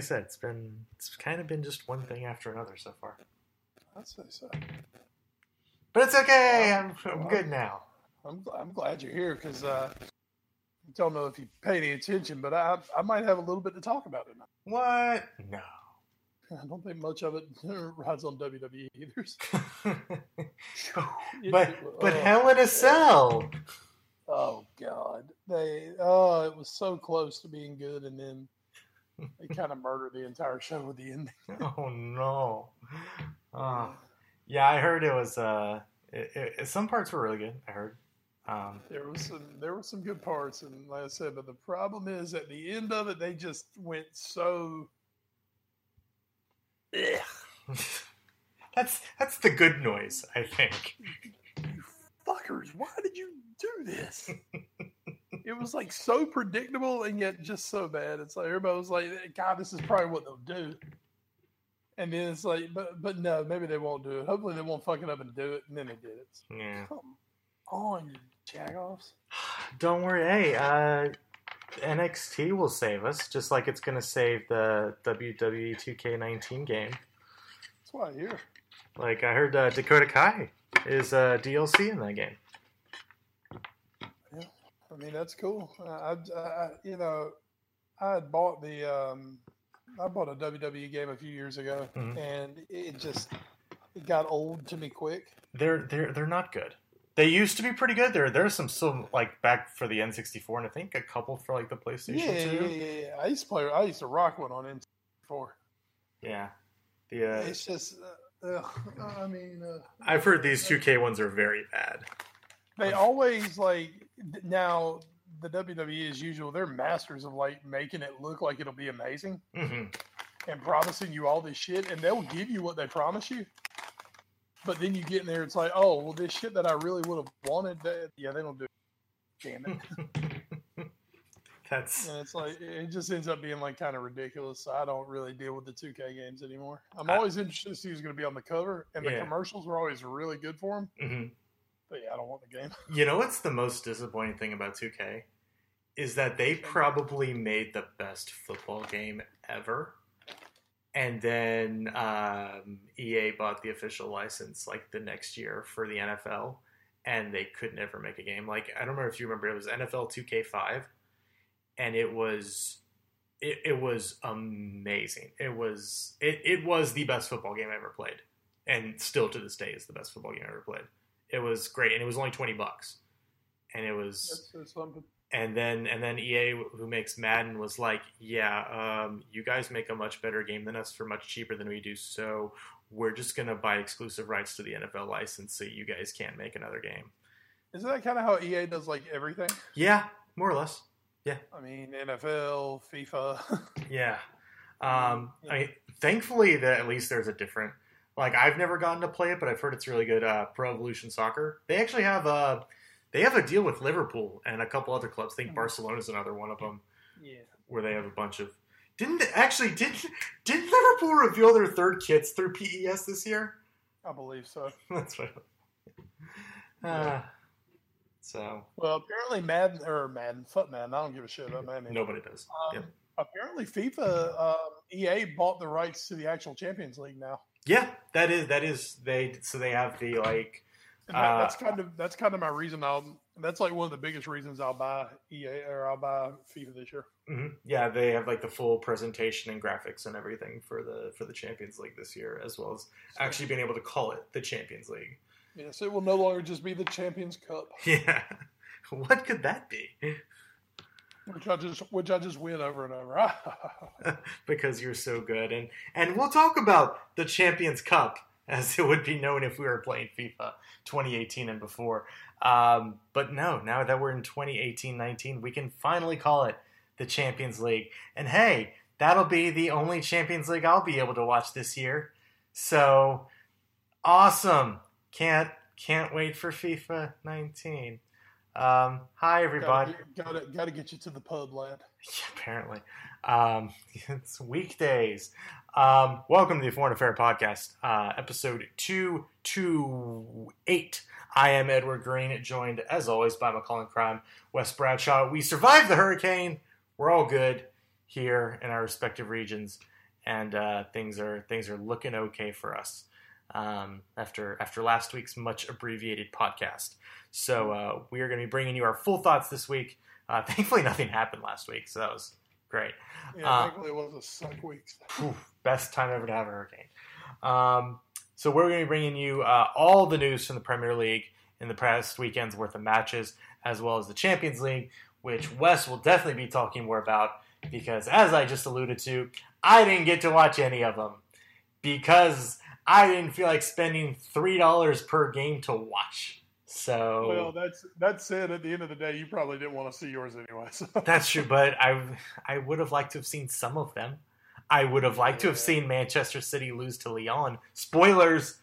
I said, it's been it's kind of been just one thing after another so far. I'd say so. But it's okay. I'm, I'm good now. I'm, I'm glad you're here because uh, I don't know if you pay any attention, but I I might have a little bit to talk about tonight. What? No. I don't think much of it rides on WWE either. It- but but oh, Hell in a Cell. Oh God, they oh it was so close to being good, and then they kind of murdered the entire show with the ending. Oh no. Oh. Yeah, I heard it was. Uh, it, it, some parts were really good. I heard. Um, There was some there were some good parts, and like I said, but the problem is at the end of it, they just went so. That's that's the good noise. I think. you fuckers, why did you do this? it was like so predictable and yet just so bad. It's like everybody was like, God, this is probably what they'll do. And then it's like, but but no, maybe they won't do it. Hopefully they won't fuck it up and do it. And then they did it. Yeah. Come on, you jagoffs. Don't worry. Hey, uh, NXT will save us, just like it's gonna save the WWE 2K19 game. That's why I hear. Like I heard, uh, Dakota Kai is uh, DLC in that game. I mean, that's cool. I, I, I you know, I had bought the, um, I bought a WWE game a few years ago, Mhm. and it just it got old to me quick. They're they're they're not good. They used to be pretty good. There there's some still like back for the N64, and I think a couple for like the PlayStation Yeah, yeah, 2. yeah, yeah. I used to play. I used to rock one on N64. Yeah. The uh, It's just, uh, I mean, uh, I've heard these 2K ones are very bad. they always like now the WWE as usual. They're masters of like making it look like it'll be amazing hmm and promising you all this shit, and they'll give you what they promise you. But then you get in there, it's like, oh, well, this shit that I really would have wanted, that, yeah, they don't do. It. Damn it! That's And it's like it just ends up being like kind of ridiculous. So I don't really deal with the 2K games anymore. I'm I- always interested to see who's going to be on the cover, and the commercials were always really good for them. mhm. But yeah, I don't want the game. You know what's the most disappointing thing about 2K? Is that they probably made the best football game ever. And then um, EA bought the official license like the next year for the NFL, and they could never make a game. Like I don't remember if you remember, it was NFL 2K5, and it was it, it was amazing. It was it, it was the best football game I ever played, and still to this day is the best football game I ever played. It was great, and it was only twenty bucks, and it was That's, that's and then and then EA who makes Madden was like, yeah, um, you guys make a much better game than us for much cheaper than we do, so we're just gonna buy exclusive rights to the NFL license, so you guys can't make another game. Isn't that kind of how EA does like everything? Yeah, more or less. Yeah. I mean, NFL, FIFA. Yeah. Um, I mean, thankfully that at least there's a different. Like I've never gotten to play it, but I've heard it's really good. Uh, Pro Evolution Soccer. They actually have a they have a deal with Liverpool and a couple other clubs. I think Mhm. Barcelona's another one of them. yeah. where they have a bunch of didn't actually did did Liverpool reveal their third kits through PES this year? I believe so. That's right. Uh, so Well, apparently Madden or Madden, Footman. I don't give a shit about Madden. nobody does. Um, Yep. Apparently, FIFA, um, EA bought the rights to the actual Champions League now. Yeah, that is that is they. So they have the like. Uh, that's kind of that's kind of my reason. I'll that's like one of the biggest reasons I'll buy EA or I'll buy FIFA this year. mhm. Yeah, they have like the full presentation and graphics and everything for the for the Champions League this year, as well as actually being able to call it the Champions League. Yes, it will no longer just be the Champions Cup, Yeah. What could that be? Which I just which I just win over and over. because you're so good. And and we'll talk about the Champions Cup as it would be known if we were playing FIFA 2018 and before. Um, but no, now that we're in 2018-19, we can finally call it the Champions League. And hey, that'll be the only Champions League I'll be able to watch this year. So awesome! Can't can't wait for FIFA 19. Um, hi everybody. Got to got to get you to the pub, lad. Yeah, apparently. Um, it's weekdays. Um, welcome to the Foreign Affair Podcast, uh, episode 228. I am Edward Greene, joined as always by McCullen Crime, Wes Bradshaw. We survived the hurricane. We're all good here in our respective regions, and uh, things are things are looking okay for us um, after after last week's much abbreviated podcast. So uh, we are going to be bringing you our full thoughts this week. Uh, thankfully, nothing happened last week, so that was great. Yeah, Uh, thankfully it was a suck week. Phew, best time ever to have a hurricane. Um, so we're going to be bringing you uh, all the news from the Premier League in the past weekend's worth of matches, as well as the Champions League, which Wes will definitely be talking more about because, as I just alluded to, I didn't get to watch any of them because I didn't feel like spending three dollars per game to watch. So Well, that's that said. At the end of the day, you probably didn't want to see yours anyway. So. That's true, but I I would have liked to have seen some of them. I would have liked to have seen Manchester City lose to Lyon. Spoilers.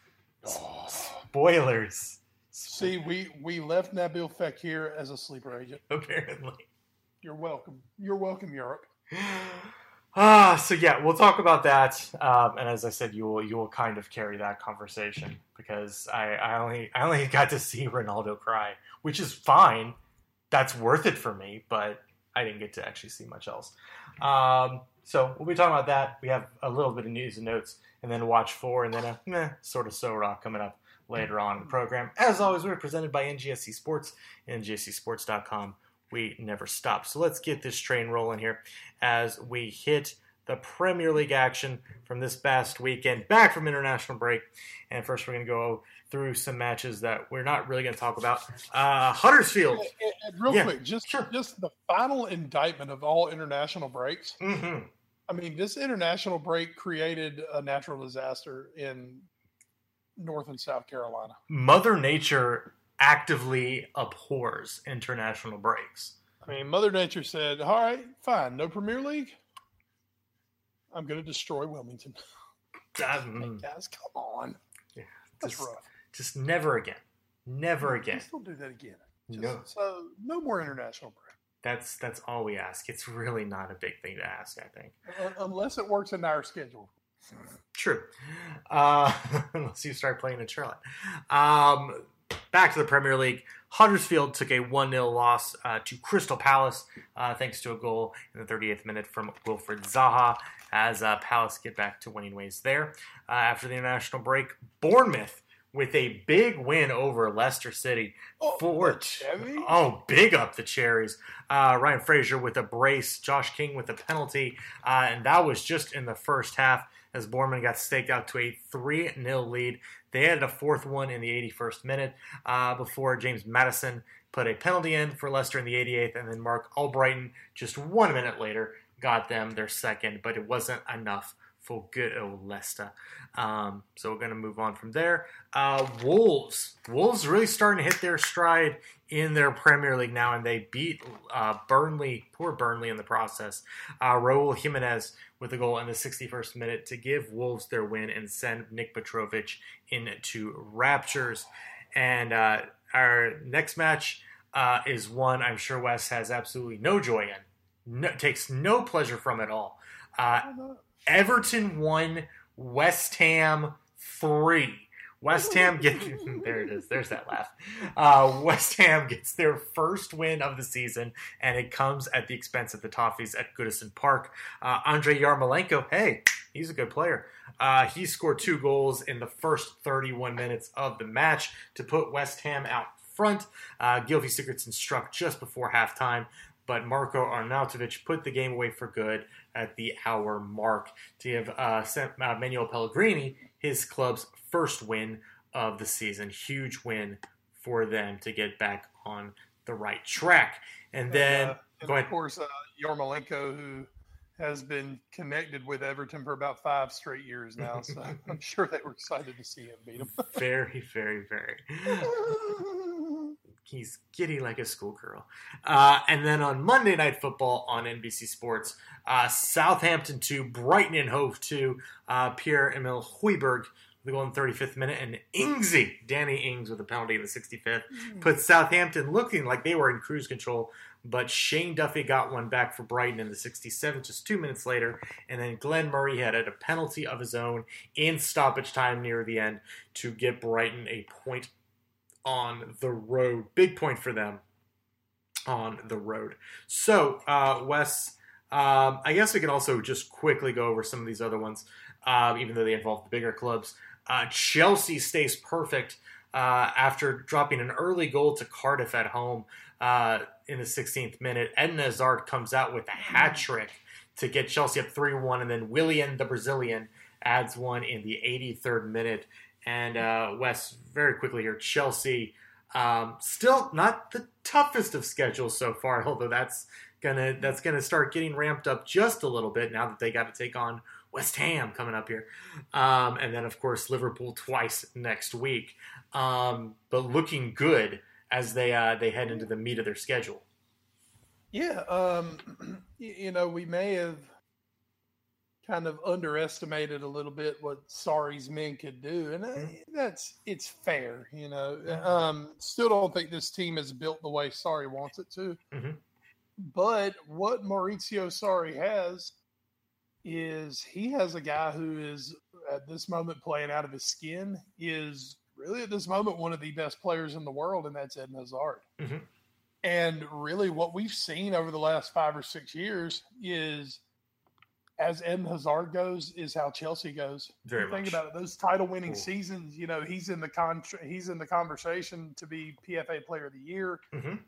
Spoilers. See, we we left Nabil Fekir as a sleeper agent. Apparently. You're welcome. You're welcome, Europe. Ah, so yeah, we'll talk about that. Um, and as I said, you will you will kind of carry that conversation because I, I only I only got to see Ronaldo cry, which is fine. That's worth it for me, but I didn't get to actually see much else. Um, so we'll be talking about that. We have a little bit of news and notes, and then watch four, and then a meh, sort of So Raw coming up later on in the program. As always, we're presented by NGSC Sports, NGSCSports.com. We never stop. So let's get this train rolling here as we hit the Premier League action from this past weekend, back from international break. And first, we're going to go through some matches that we're not really going to talk about. Uh, Huddersfield. And- and real Yeah, quick, just sure. just the final indictment of all international breaks. hmm I mean, this international break created a natural disaster in North and South Carolina. Mother Nature actively abhors international breaks. I mean, Mother Nature said, "All right, fine, no Premier League. I'm going to destroy Wilmington." Um, Guys, come on, Yeah, that's just, rough. just never again. Never again. Just don't do that again. Just, No. So no more international break, That's that's all we ask. It's really not a big thing to ask, I think. Unless it works in our schedule. True. Uh, unless you start playing in Charlotte. Um, back to the Premier League. Huddersfield took a 1 0 loss uh, to Crystal Palace uh, thanks to a goal in the 38th minute from Wilfried Zaha as uh, Palace get back to winning ways there. Uh, after the international break, Bournemouth with a big win over Leicester City. Oh, Chevy? Oh, big up the cherries. Uh, Ryan Fraser with a brace, Josh King with a penalty, uh, and that was just in the first half as Borman got staked out to a 3 0 lead. They added a fourth one in the 81st minute uh, before James Maddison put a penalty in for Leicester in the 88th, and then Marc Albrighton just one minute later got them their second, but it wasn't enough for good old Leicester. Um, so we're going to move on from there. Uh, Wolves. Wolves really starting to hit their stride in their Premier League now, and they beat uh, Burnley, poor Burnley in the process. Uh, Raul Jimenez with a goal in the 61st minute to give Wolves their win and send Nick Petrovic into raptures. And uh, our next match uh, is one I'm sure Wes has absolutely no joy in, no, takes no pleasure from at all. Everton won, West Ham three. West Ham get there it is. There's that laugh. Uh, West Ham gets their first win of the season, and it comes at the expense of the Toffees at Goodison Park. Uh, Andre Yarmolenko, hey, he's a good player. Uh, he scored two goals in the first 31 minutes of the match to put West Ham out front. Uh, Gylfi Sigurdsson struck just before halftime, but Marko Arnautovic put the game away for good at the hour mark to give uh, uh, Manuel Pellegrini his club's first win of the season. Huge win for them to get back on the right track. And then, uh, and of course, uh, Yarmolenko, who has been connected with Everton for about five straight years now. So I'm sure they were excited to see him beat him. very, very, very. He's giddy like a schoolgirl. Uh, and then on Monday Night Football on NBC Sports, uh, Southampton 2, Brighton and Hove 2, uh, Pierre-Emile Højbjerg with the goal in the 35th minute, and Ingsy, Danny Ings with a penalty in the 65th, put Southampton looking like they were in cruise control. But Shane Duffy got one back for Brighton in the 67th, just two minutes later. And then Glenn Murray had a penalty of his own in stoppage time near the end to get Brighton a point on the road. Big point for them on the road. So, uh, Wes, um, I guess we can also just quickly go over some of these other ones, uh, even though they involve the bigger clubs. Uh, Chelsea stays perfect uh, after dropping an early goal to Cardiff at home uh, in the 16th minute. Eden Hazard comes out with a hat trick to get Chelsea up 3 1, and then Willian, the Brazilian, adds one in the 83rd minute. And uh, Wes, very quickly here, Chelsea um, still not the toughest of schedules so far, although that's gonna that's gonna start getting ramped up just a little bit now that they got to take on West Ham coming up here, um, and then of course Liverpool twice next week. Um, but looking good as they uh, they head into the meat of their schedule. Yeah, um, you know, we may have kind of underestimated a little bit what Sarri's men could do, and Mhm. that's it's fair. You know, um, still don't think this team is built the way Sari wants it to, Mhm. but what Maurizio Sarri has is he has a guy who is at this moment playing out of his skin is really at this moment one of the best players in the world, and that's Eden Hazard. Mhm. And really, what we've seen over the last five or six years is as Eden Hazard goes, is how Chelsea goes. Very think about it; those title-winning Cool. seasons. You know, he's in the con- he's in the conversation to be PFA Player of the Year. Mhm.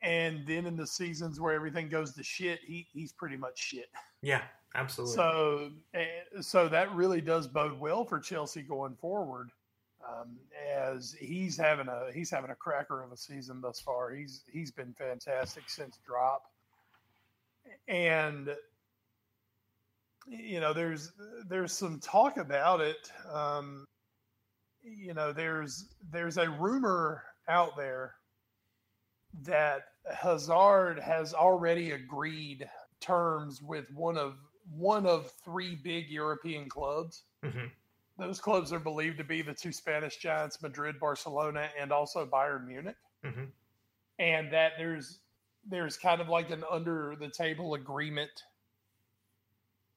And then in the seasons where everything goes to shit, he he's pretty much shit. Yeah, absolutely. So, eh, so that really does bode well for Chelsea going forward, um, as he's having a he's having a cracker of a season thus far. He's he's been fantastic since drop, and you know there's there's some talk about it. Um, you know, there's there's a rumor out there that Hazard has already agreed terms with one of one of three big European clubs. Mhm. Those clubs are believed to be the two Spanish giants, Madrid, Barcelona, and also Bayern Munich. Mhm. And that there's there's kind of like an under the table agreement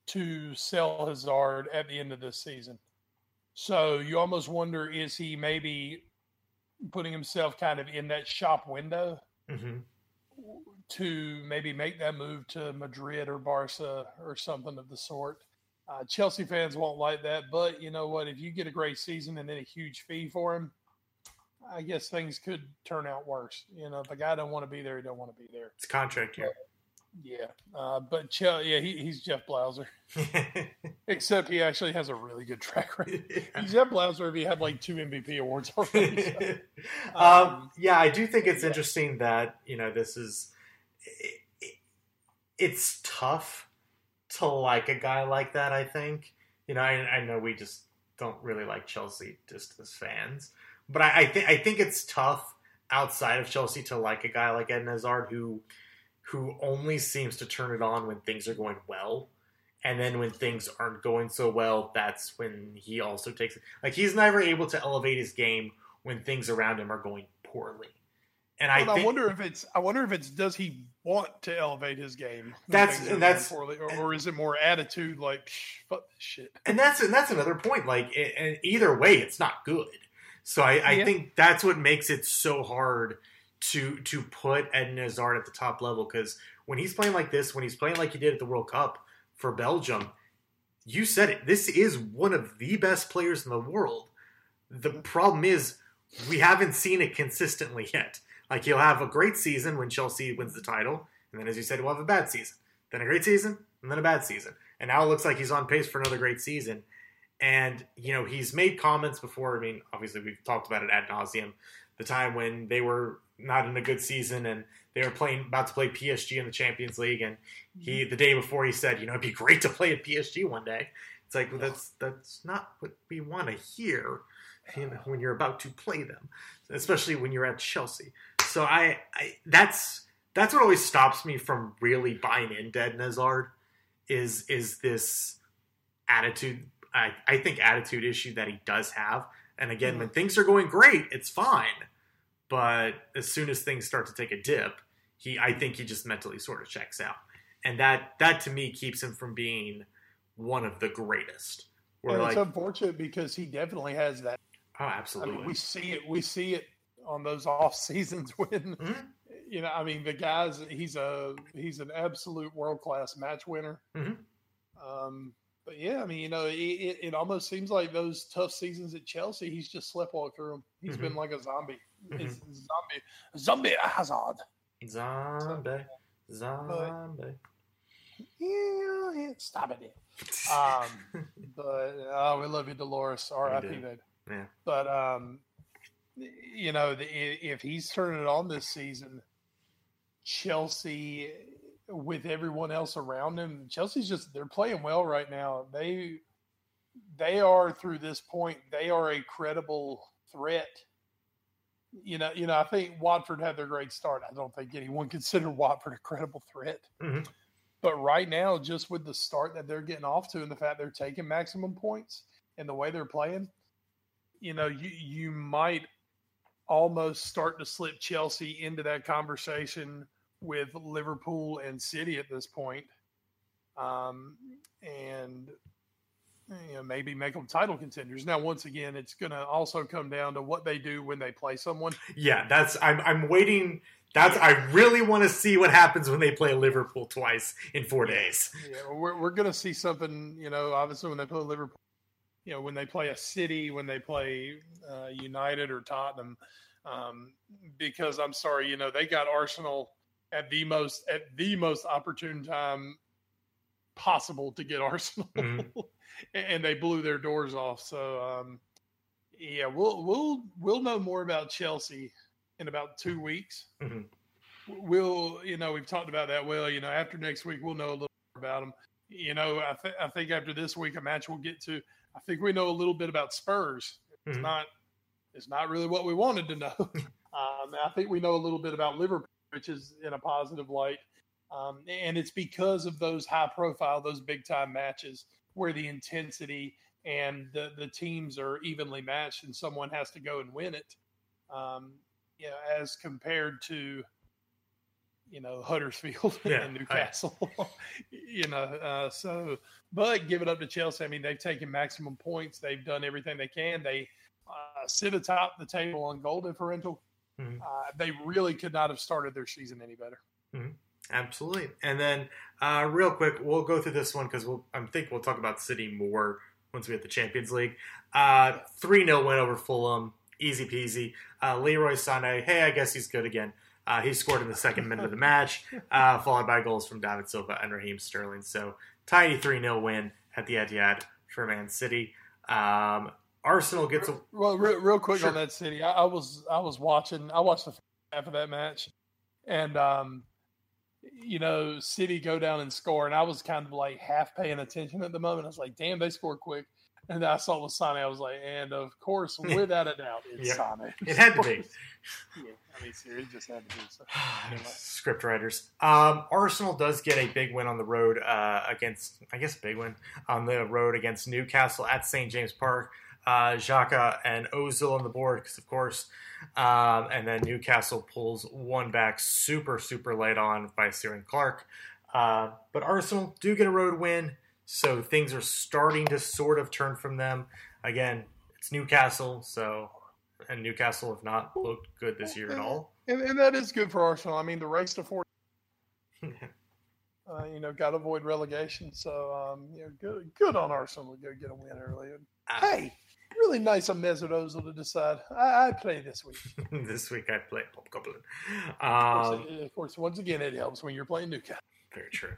to sell Hazard at the end of this season. So you almost wonder is he maybe putting himself kind of in that shop window Mhm. to maybe make that move to Madrid or Barca or something of the sort. Uh, Chelsea fans won't like that, but you know what? If you get a great season and then a huge fee for him, I guess things could turn out worse. You know, if a guy don't want to be there, he don't want to be there. It's contract year. Yeah, uh, but Chel- yeah, he, he's Jeff Blauser. Except he actually has a really good track record. He's Jeff Blauser if he had like two MVP awards already. so. um, Um, yeah, I do think it's yeah. interesting that you know this is. It, it, it's tough to like a guy like that. I think you know. I, I know we just don't really like Chelsea just as fans, but I, I think I think it's tough outside of Chelsea to like a guy like Eden Hazard who who only seems to turn it on when things are going well. And then when things aren't going so well, that's when he also takes it. Like he's never able to elevate his game when things around him are going poorly. And I But I, think wonder if it's I wonder if it's does he want to elevate his game? That's- going that's- poorly, or, or is it more attitude like fuck this shit? and that's and that's another point. Like, it, and either way, it's not good. So I, I Yeah. think that's what makes it so hard to to put Eden Hazard at the top level because when he's playing like this, when he's playing like he did at the World Cup for Belgium, you said it. This is one of the best players in the world. The problem is we haven't seen it consistently yet. Like he'll have a great season when Chelsea wins the title, and then as you said, we'll have a bad season, then a great season, and then a bad season. And now it looks like he's on pace for another great season. And you know, he's made comments before. I mean, obviously, we've talked about it ad nauseum. The time when they were not in a good season and they were playing about to play PSG in the Champions League, and he the day before he said, you know, it'd be great to play at PSG one day. It's like well, that's that's not what we want to hear you know, when you're about to play them, especially when you're at Chelsea. So I, I that's that's what always stops me from really buying into Eden Hazard is is this attitude. I, I think attitude issue that he does have. And again, mm-hmm. when things are going great, it's fine. But as soon as things start to take a dip, he I think he just mentally sort of checks out. And that that to me keeps him from being one of the greatest. and like, it's unfortunate because he definitely has that. Oh, absolutely. I mean, we see it. We see it on those off seasons when mm-hmm you know, I mean, the guy's he's a he's an absolute world class match winner. Mm-hmm. Um, but yeah, I mean, you know, it, it, almost seems like those tough seasons at Chelsea, he's just sleptwalked through them. He's mm-hmm. been like a zombie. Mm-hmm. zombie, zombie Hazard. Zombie, zombie. yeah, yeah, stop it. Um, but oh, we love you, Dolores. R.I.P. Yeah. But um, you know, the, if he's turning it on this season, Chelsea with everyone else around him. Chelsea's just they're playing well right now. They they are through this point, they are a credible threat. You know, you know, I think Watford had their great start. I don't think anyone considered Watford a credible threat. Mm-hmm. But right now, just with the start that they're getting off to and the fact they're taking maximum points and the way they're playing, you know, you you might almost start to slip Chelsea into that conversation with Liverpool and City at this point. Um, and you know, maybe make them title contenders. Now, once again, it's going to also come down to what they do when they play someone. Yeah, that's I'm I'm waiting. That's I really want to see what happens when they play Liverpool twice in four days. Yeah, we're we're going to see something. You know, obviously when they play Liverpool, you know, when they play a City, when they play uh, United or Tottenham, um, because I'm sorry, you know, they got Arsenal at the most at the most opportune time possible to get Arsenal, mm-hmm. and they blew their doors off. So um, yeah, we'll we'll we'll know more about Chelsea in about two weeks. Mm-hmm. We'll you know we've talked about that. Well, you know after next week we'll know a little more about them. You know I think I think after this week a match we'll get to. I think we know a little bit about Spurs. It's mm-hmm. not it's not really what we wanted to know. um, I think we know a little bit about Liverpool which is in a positive light. Um, and it's because of those high profile, those big time matches where the intensity and the, the teams are evenly matched and someone has to go and win it. Um, you know, as compared to, you know, Huddersfield yeah, and Newcastle, you know, uh, so, but give it up to Chelsea. I mean, they've taken maximum points. They've done everything they can. They uh, sit atop the table on goal differential Mm-hmm. Uh, they really could not have started their season any better. Mm-hmm. Absolutely. And then, uh, real quick, we'll go through this one because we'll, I think we'll talk about City more once we hit the Champions League. Uh, 3 uh, 0 win over Fulham. Easy peasy. Uh, Leroy Sané, hey, I guess he's good again. Uh, he scored in the second minute of the match, followed by goals from David Silva and Raheem Sterling. So, tiny 3 0 win at the Etihad for Man City. Um, Arsenal gets a well. Real, real quick sure. on that city, I, I, was I was watching. I watched the half of that match, and um, you know, City go down and score, and I was kind of like half paying attention at the moment. I was like, "Damn, they scored quick." And I saw with Sane, I was like, and of course, without a doubt, it's yeah. Sane. It had to be. yeah, I mean, it just had to be. So, Script writers. Um, Arsenal does get a big win on the road uh, against, I guess, big win on the road against Newcastle at St. James Park uh, Xhaka and Ozil on the board because, of course, um, and then Newcastle pulls one back super, super late on by Ciaran Clark. Uh, but Arsenal do get a road win, so things are starting to sort of turn from them. Again, it's Newcastle, so and Newcastle have not looked good this year at all. And, and that is good for Arsenal. I mean, the race to four. uh, you know, got to avoid relegation. So, um, you know, good, good on Arsenal to go get a win early. Uh, hey, really nice of Mesut Ozil to decide. I, I play this week. this week I play Bob Goblin. Um, of, course, of, course, once again, it helps when you're playing Newcastle. Very true.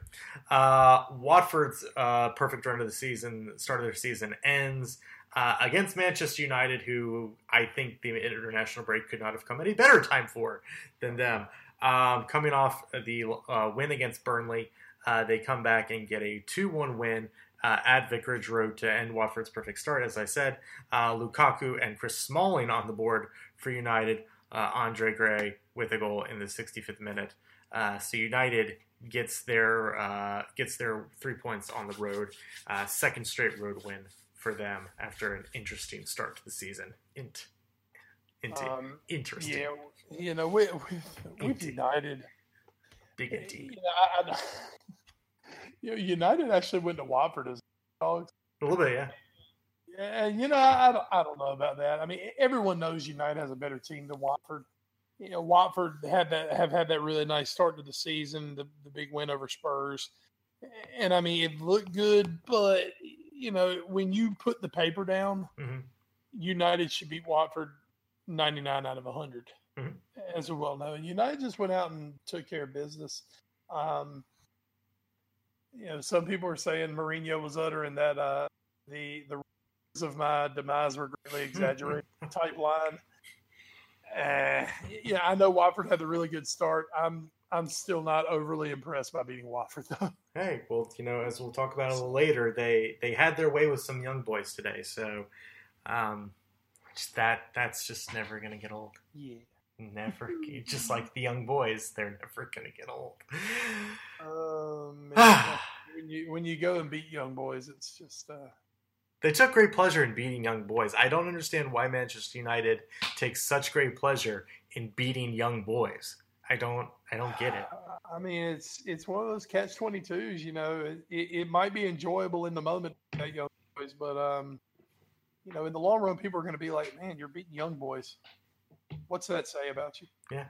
Uh, Watford's uh, perfect run of the season, start of their season ends uh, against Manchester United, who I think the international break could not have come at a better time for than them. Um, coming off the uh, win against Burnley, uh, they come back and get a 2 1 win uh, at Vicarage Road to end Watford's perfect start. As I said, uh, Lukaku and Chris Smalling on the board for United. Uh, Andre Gray with a goal in the 65th minute. Uh, so United gets their uh, gets their three points on the road, uh, second straight road win for them after an interesting start to the season. Int, int, Um, interesting. yeah, you know, we, we, with United, Big you indeed. know, I, I, you know, United actually went to Watford as dogs. A little bit, yeah. And you know, I don't, I don't know about that. I mean, everyone knows United has a better team than Watford. You know, Watford had that have had that really nice start to the season, the, the big win over Spurs, and I mean, it looked good. But you know, when you put the paper down, hmm United should beat Watford ninety nine out of hundred, Mhm. as we well know. And United just went out and took care of business. Um, you know, some people are saying Mourinho was uttering that uh, the the risks of my demise were greatly exaggerated type line. Uh, yeah, I know Watford had a really good start. I'm I'm still not overly impressed by beating Watford though. Hey, well, you know, as we'll talk about a little later, they they had their way with some young boys today, so um, that that's just never gonna get old. Yeah. Never, just like the young boys, they're never gonna get old. Um, when you when you go and beat young boys, it's just uh, They took great pleasure in beating young boys. I don't understand why Manchester United takes such great pleasure in beating young boys. I don't, I don't get it. I mean, it's it's one of those catch twenty twos. You know, it, it might be enjoyable in the moment, young boys, but um, you know, in the long run, people are going to be like, "Man, you're beating young boys." What's that say about you? Yeah.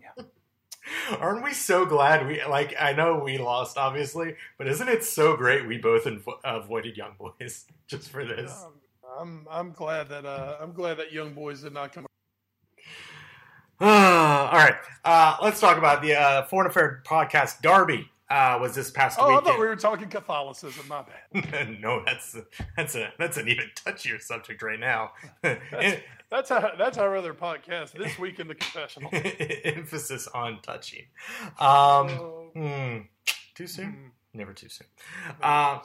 yeah. Aren't we so glad we like? I know we lost, obviously, but isn't it so great we both invo- avoided young boys just for this? Um, I'm I'm glad that uh, I'm glad that young boys did not come. all right, uh, let's talk about the uh, Foreign Affair podcast. Derby uh, was this past Oh, I thought we were talking Catholicism. My bad. no, that's that's a that's an even touchier subject right now. Em- That's our that's our other podcast this week in the confessional. Emphasis on touching. Um, Oh, hmm, too soon? hmm. Never too soon. Uh,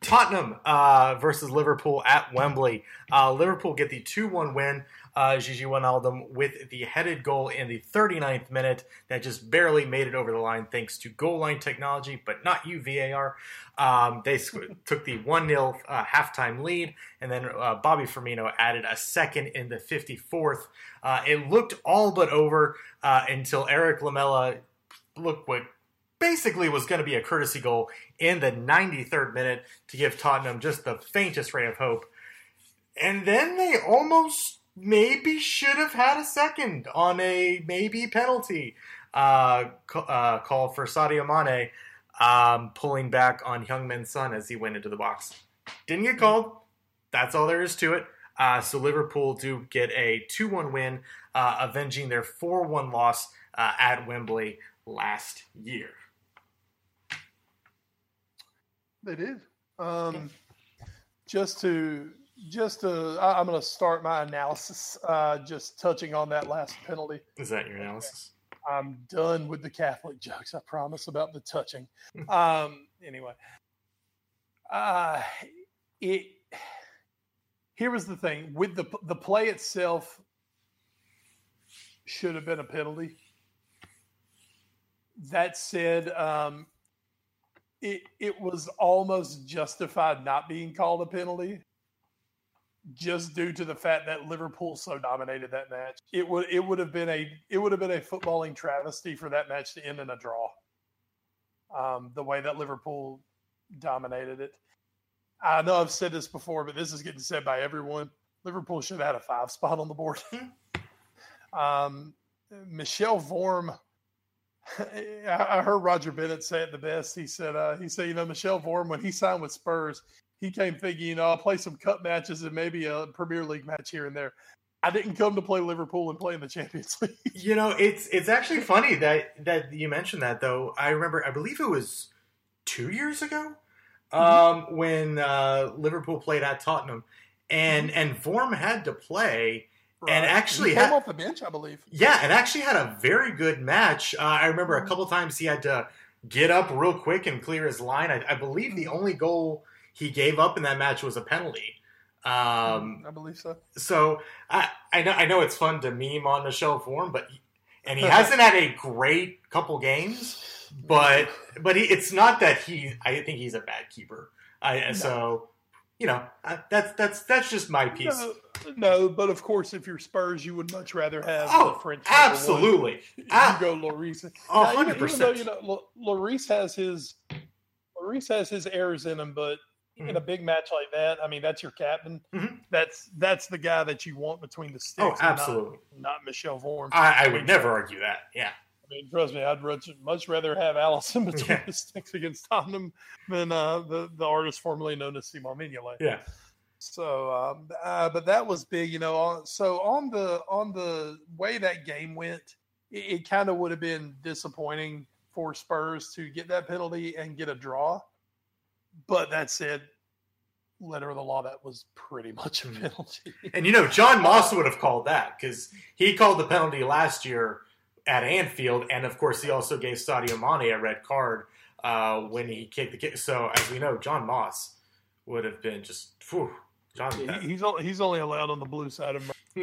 Tottenham uh, versus Liverpool at Wembley. Uh, Liverpool get the 2 1 win. Uh, Gini Wijnaldum with the headed goal in the 39th minute that just barely made it over the line thanks to goal line technology, but not you, VAR. Um, they took the 1 0 uh, halftime lead, and then uh, Bobby Firmino added a second in the 54th. Uh, it looked all but over uh, until Erik Lamela looked what basically was going to be a courtesy goal in the 93rd minute to give Tottenham just the faintest ray of hope. And then they almost maybe should have had a second on a maybe penalty uh, uh, call for Sadio Mane um, pulling back on Heung-min Son as he went into the box. Didn't get called. That's all there is to it. Uh, so Liverpool do get a 2 1 win, uh, avenging their 4 1 loss uh, at Wembley last year. They did. Um, just to just to, I, I'm going to start my analysis. Uh, just touching on that last penalty. Is that your analysis? I'm done with the Catholic jokes. I promise about the touching. Um, anyway, uh, it. Here was the thing with the the play itself. Should have been a penalty. That said, um, it it was almost justified not being called a penalty, just due to the fact that Liverpool so dominated that match. It would it would have been a it would have been a footballing travesty for that match to end in a draw. Um, the way that Liverpool dominated it. I know I've said this before, but this is getting said by everyone. Liverpool should have had a five spot on the board. um, Michel Vorm. I heard Roger Bennett say it the best. He said, uh, "He said, you know, Michel Vorm when he signed with Spurs, he came thinking, you know, I'll play some cup matches and maybe a Premier League match here and there. I didn't come to play Liverpool and play in the Champions League. You know, it's it's actually funny that that you mentioned that though. I remember, I believe it was two years ago um, when uh, Liverpool played at Tottenham, and and Vorm had to play. And actually he came had- off the bench, I believe. Yeah, and actually had a very good match. Uh, I remember a couple times he had to get up real quick and clear his line. I, I believe the only goal he gave up in that match was a penalty. Um, I believe so. so I, I know I know it's fun to meme on Michel Vorm, but and he hasn't had a great couple games, but but he, it's not that he. I think he's a bad keeper. I so you know I, that's that's that's just my piece. No, no, but of course, if you're Spurs, you would much rather have Oh, the French. absolutely. You Ah, go Lloris. a Now, even- hundred though, percent. you know, Lo- Lloris has his Lloris has his errors in him, but in Mm-hmm. a big match like that, I mean, that's your captain. Mhm. That's that's the guy that you want between the sticks. Oh, and not- absolutely. Not, Michel Vorm. I, I would never argue that. Yeah. I mean, trust me, I'd much, much rather have Alisson between Yeah. the sticks against Tottenham than uh, the the artist formerly known as Simon Mignolet. Yeah. So, um, uh, but that was big, you know. So on the on the way that game went, it, it kind of would have been disappointing for Spurs to get that penalty and get a draw. But that said, letter of the law, that was pretty much a Mhm. penalty. And you know, John Moss would have called that because he called the penalty last year at Anfield, and of course, he also gave Sadio Mane a red card uh, when he kicked the kick. So, as we know, John Moss would have been just, whew, John. He- he's only, he's only allowed on the blue side of uh,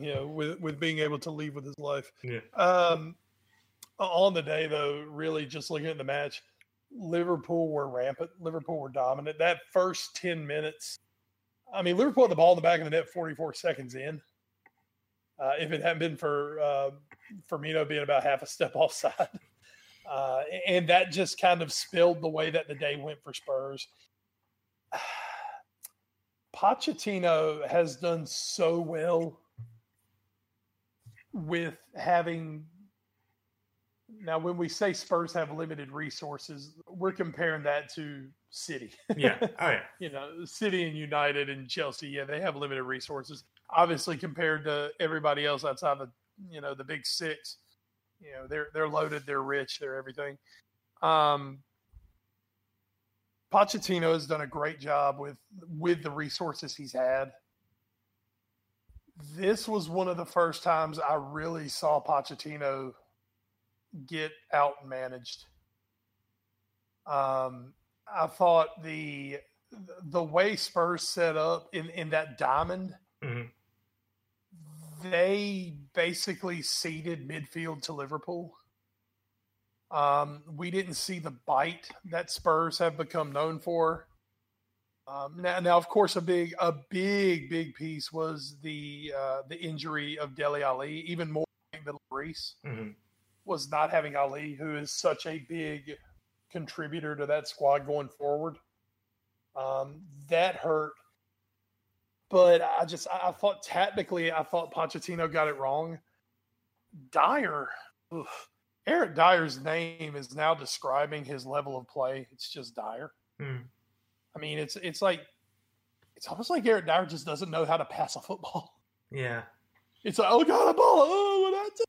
you know, with with being able to leave with his life. Yeah. Um, on the day though, really just looking at the match, Liverpool were rampant. Liverpool were dominant. That first ten minutes, I mean, Liverpool had the ball in the back of the net forty four seconds in. Uh, if it hadn't been for uh, Firmino being about half a step offside, uh, and that just kind of spilled the way that the day went for Spurs. Pochettino has done so well with having now when we say Spurs have limited resources, we're comparing that to City. yeah. Oh, yeah. you know, City and United and Chelsea, yeah, they have limited resources. Obviously compared to everybody else outside the you know, the big six. You know, they're they're loaded, they're rich, they're everything. Um Pochettino has done a great job with with the resources he's had. This was one of the first times I really saw Pochettino get out managed. Um, I thought the the way Spurs set up in in that diamond, Mhm. They basically ceded midfield to Liverpool. Um, we didn't see the bite that Spurs have become known for. Um, now, now, of course, a big, a big, big piece was the uh, the injury of Dele Alli. Even more than Reese Mhm. was not having Ali, who is such a big contributor to that squad going forward. Um, that hurt. But I just, I I thought tactically, I thought Pochettino got it wrong. Dyer, oof. Eric Dier's name is now describing his level of play. It's just Dyer. Mhm. I mean, it's it's like it's almost like Eric Dier just doesn't know how to pass a football. Yeah. It's like, oh, got a ball. Oh, what I do?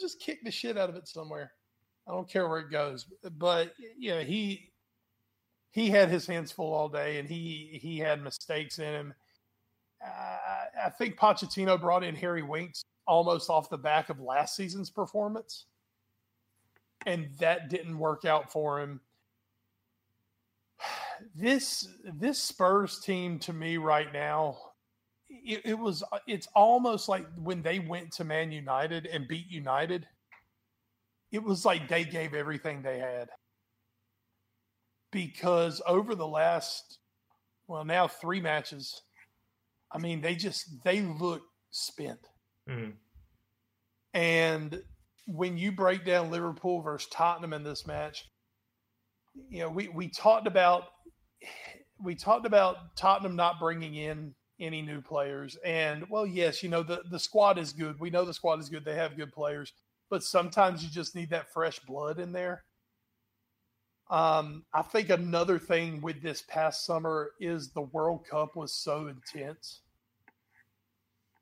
Just kick the shit out of it somewhere. I don't care where it goes. But know, he he had his hands full all day, and he he had mistakes in him. Uh, I think Pochettino brought in Harry Winks almost off the back of last season's performance, and that didn't work out for him. This this Spurs team to me right now it, it was it's almost like when they went to Man United and beat United, it was like they gave everything they had. Because over the last well now three matches, I mean they just they look spent. Mhm. And when you break down Liverpool versus Tottenham in this match, you know, we, we talked about we talked about Tottenham not bringing in any new players. And well, yes, you know, the, the squad is good. We know the squad is good. They have good players, but sometimes you just need that fresh blood in there. Um, I think another thing with this past summer is the World Cup was so intense.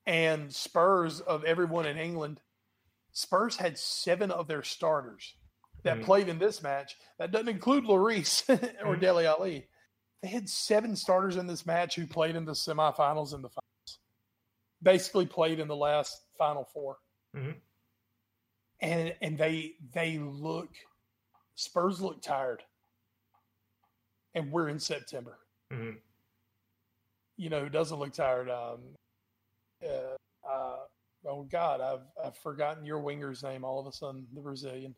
And Spurs, of everyone in England, Spurs had seven of their starters that Mhm. played in this match. That doesn't include Lloris or Mhm. Dele Alli. They had seven starters in this match who played in the semifinals and the finals. Basically played in the last final 4 Mhm. And and they they look Spurs look tired. And we're in September. Mhm. You know who doesn't look tired? Um, uh, uh, oh God, I've I've forgotten your winger's name all of a sudden. The Brazilian.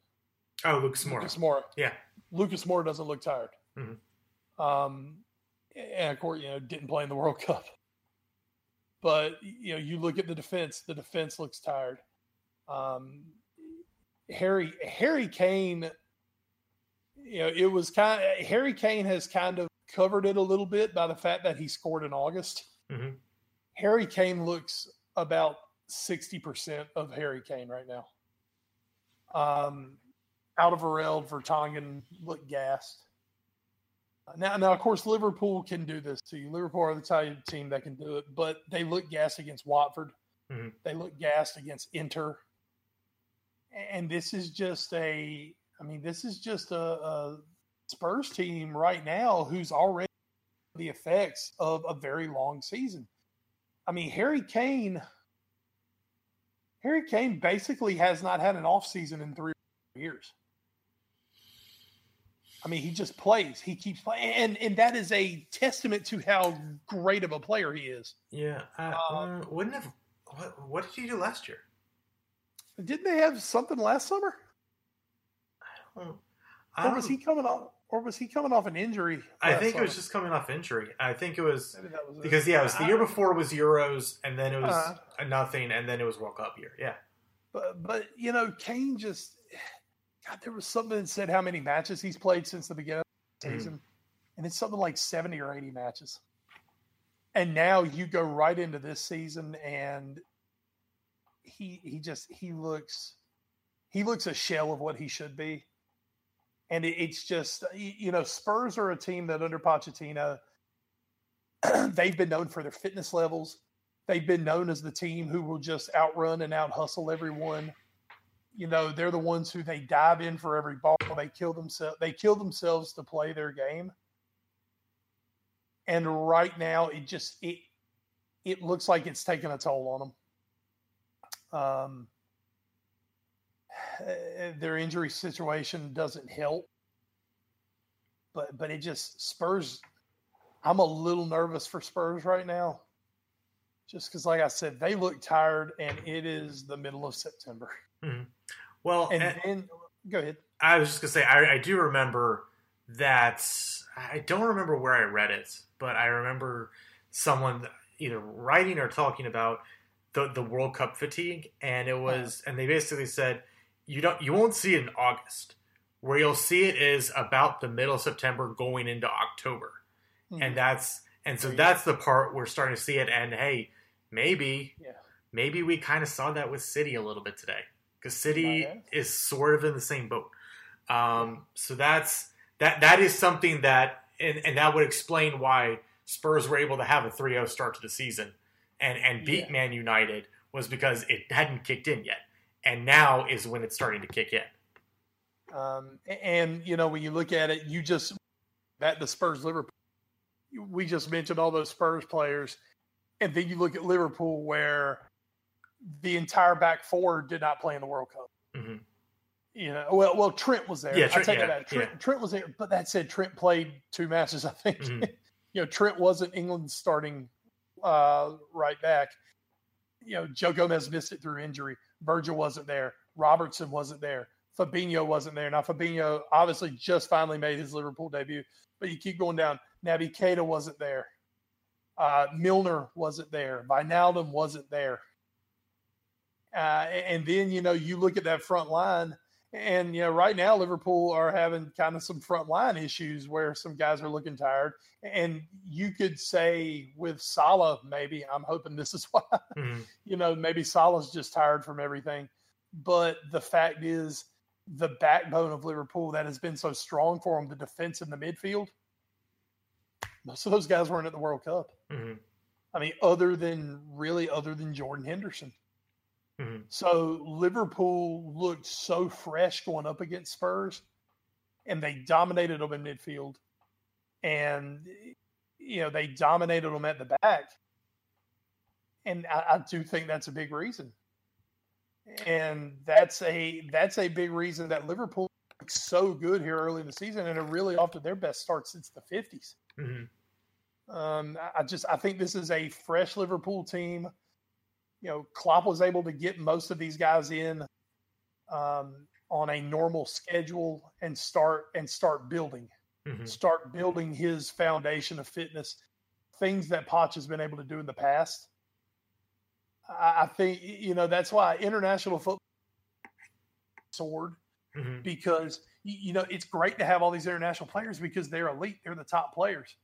Oh, Lucas Moura. Lucas Moura. Yeah. Lucas Moura doesn't look tired. Mhm. Um, and of course, you know, didn't play in the World Cup. But you know, you look at the defense. The defense looks tired. Um, Harry Harry Kane. You know, it was kind. Of, Harry Kane has kind of covered it a little bit by the fact that he scored in August. Mhm. Harry Kane looks about sixty percent of Harry Kane right now. Um, Alderweireld, Vertonghen look gassed. Now, now, of course, Liverpool can do this to you. Liverpool are the type of team that can do it, but they look gassed against Watford. Mhm. They look gassed against Inter. And this is just a, I mean, this is just a, a Spurs team right now who's already the effects of a very long season. I mean, Harry Kane, Harry Kane basically has not had an off season in three years. I mean, he just plays. He keeps playing, and and that is a testament to how great of a player he is. Yeah. Uh, Uh, uh, wouldn't have. What, what did he do last year? Didn't they have something last summer? Or was um, he coming off? Or was he coming off an injury? I think it was just coming off injury. I think it was was because yeah, it was the year before was Euros, and then it was Uh. nothing, and then it was World Cup year. Yeah. But but you know, Kane just God, there was something that said how many matches he's played since the beginning of the Mhm. season, and it's something like seventy or eighty matches. And now you go right into this season, and he he just he looks he looks a shell of what he should be. And it, it's just you know Spurs are a team that under Pochettino they've been known for their fitness levels. They've been known as the team who will just outrun and out hustle everyone. You know, they're the ones who they dive in for every ball. They kill themselves. They kill themselves to play their game. And right now, it just it it looks like it's taking a toll on them. Um, Uh, their injury situation doesn't help, but but it just Spurs. I'm a little nervous for Spurs right now, just because, like I said, they look tired, and it is the middle of September. Mm-hmm. Well, And and then, go ahead. I was just gonna say I, I do remember that. I don't remember where I read it, but I remember someone either writing or talking about the the World Cup fatigue, and it was, and they basically said you don't you won't see it in August. Where you'll see it is about the middle of September going into October. Hmm. and that's and so that's the part we're starting to see it and hey maybe Yeah. maybe we kind of saw that with city a little bit today because city is sort of in the same boat um, so that's that that is something that and, and that would explain why spurs were able to have a 3-0 start to the season and and beat Yeah. man united was because it hadn't kicked in yet and now is when it's starting to kick in Um, and you know, when you look at it, you just that the Spurs Liverpool. We just mentioned all those Spurs players, and then you look at Liverpool, where the entire back four did not play in the World Cup. Mhm. You know, well, well, Trent was there. Yeah, I Trent- take yeah, it back. Trent, yeah. Trent was there, but that said, Trent played two matches. I think. Mhm. you know, Trent wasn't England's starting uh, right back. You know, Joe Gomez missed it through injury. Virgil wasn't there. Robertson wasn't there. Fabinho wasn't there. Now Fabinho obviously just finally made his Liverpool debut, but you keep going down. Naby Keita wasn't there. Uh, Milner wasn't there. Wijnaldum wasn't there. Uh, and then you know you look at that front line, and you know right now Liverpool are having kind of some front line issues where some guys are looking tired. And you could say with Salah, maybe I'm hoping this is why Mhm. you know, maybe Salah's just tired from everything. But the fact is, the backbone of Liverpool that has been so strong for them, the defense in the midfield, most of those guys weren't at the World Cup. Mhm. I mean, other than really, other than Jordan Henderson. Mhm. So Liverpool looked so fresh going up against Spurs, and they dominated them in midfield, and you know they dominated them at the back, and I, I do think that's a big reason, and that's a that's a big reason that Liverpool looks so good here early in the season, and are really off to their best start since the fifties. Mhm. Um, I- I just I think this is a fresh Liverpool team. You know, Klopp was able to get most of these guys in um, on a normal schedule and start and start building, Mhm. start building his foundation of fitness, things that Poch has been able to do in the past. I, I think you know that's why international football sword Mhm. because you know it's great to have all these international players because they're elite they're the top players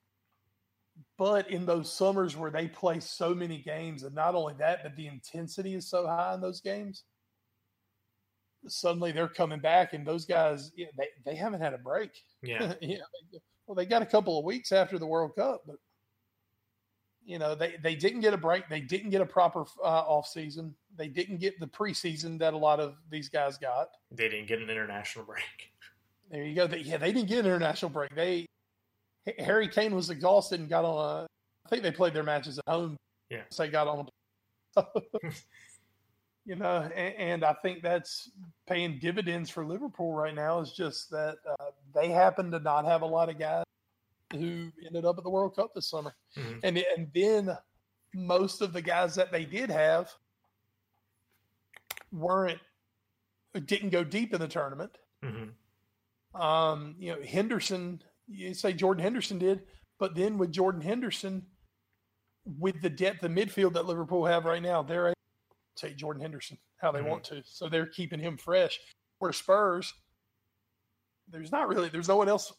but in those summers where they play so many games and not only that but the intensity is so high in those games suddenly they're coming back and those guys yeah, they, they haven't had a break Yeah. you know, they- well they got a couple of weeks after the world cup but you know they, they didn't get a break they didn't get a proper uh, off season they didn't get the preseason that a lot of these guys got They didn't get an international break. there you go. They, yeah, they didn't get an international break. They Harry Kane was exhausted and got on a. I think they played their matches at home. Yeah. so they got on. A, you know, and, and I think that's paying dividends for Liverpool right now. Is just that uh, they happen to not have a lot of guys who ended up at the World Cup this summer, Mhm. and and then most of the guys that they did have weren't didn't go deep in the tournament. Mhm. Um, you know, Henderson, you say Jordan Henderson did, but then with Jordan Henderson, with the depth of midfield that Liverpool have right now, they're able to take Jordan Henderson how they Mhm. want to. So they're keeping him fresh. Where Spurs, there's not really, there's no one else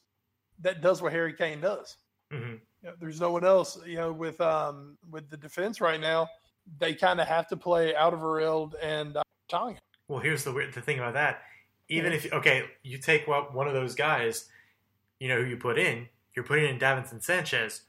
that does what Harry Kane does. Mhm. You know, there's no one else, you know, with um with the defense right now, they kind of have to play out of and uh, Tonga. Well, here's the weird the thing about that. Even if okay, you take one of those guys, you know who you put in. You're putting in Davinson Sanchez,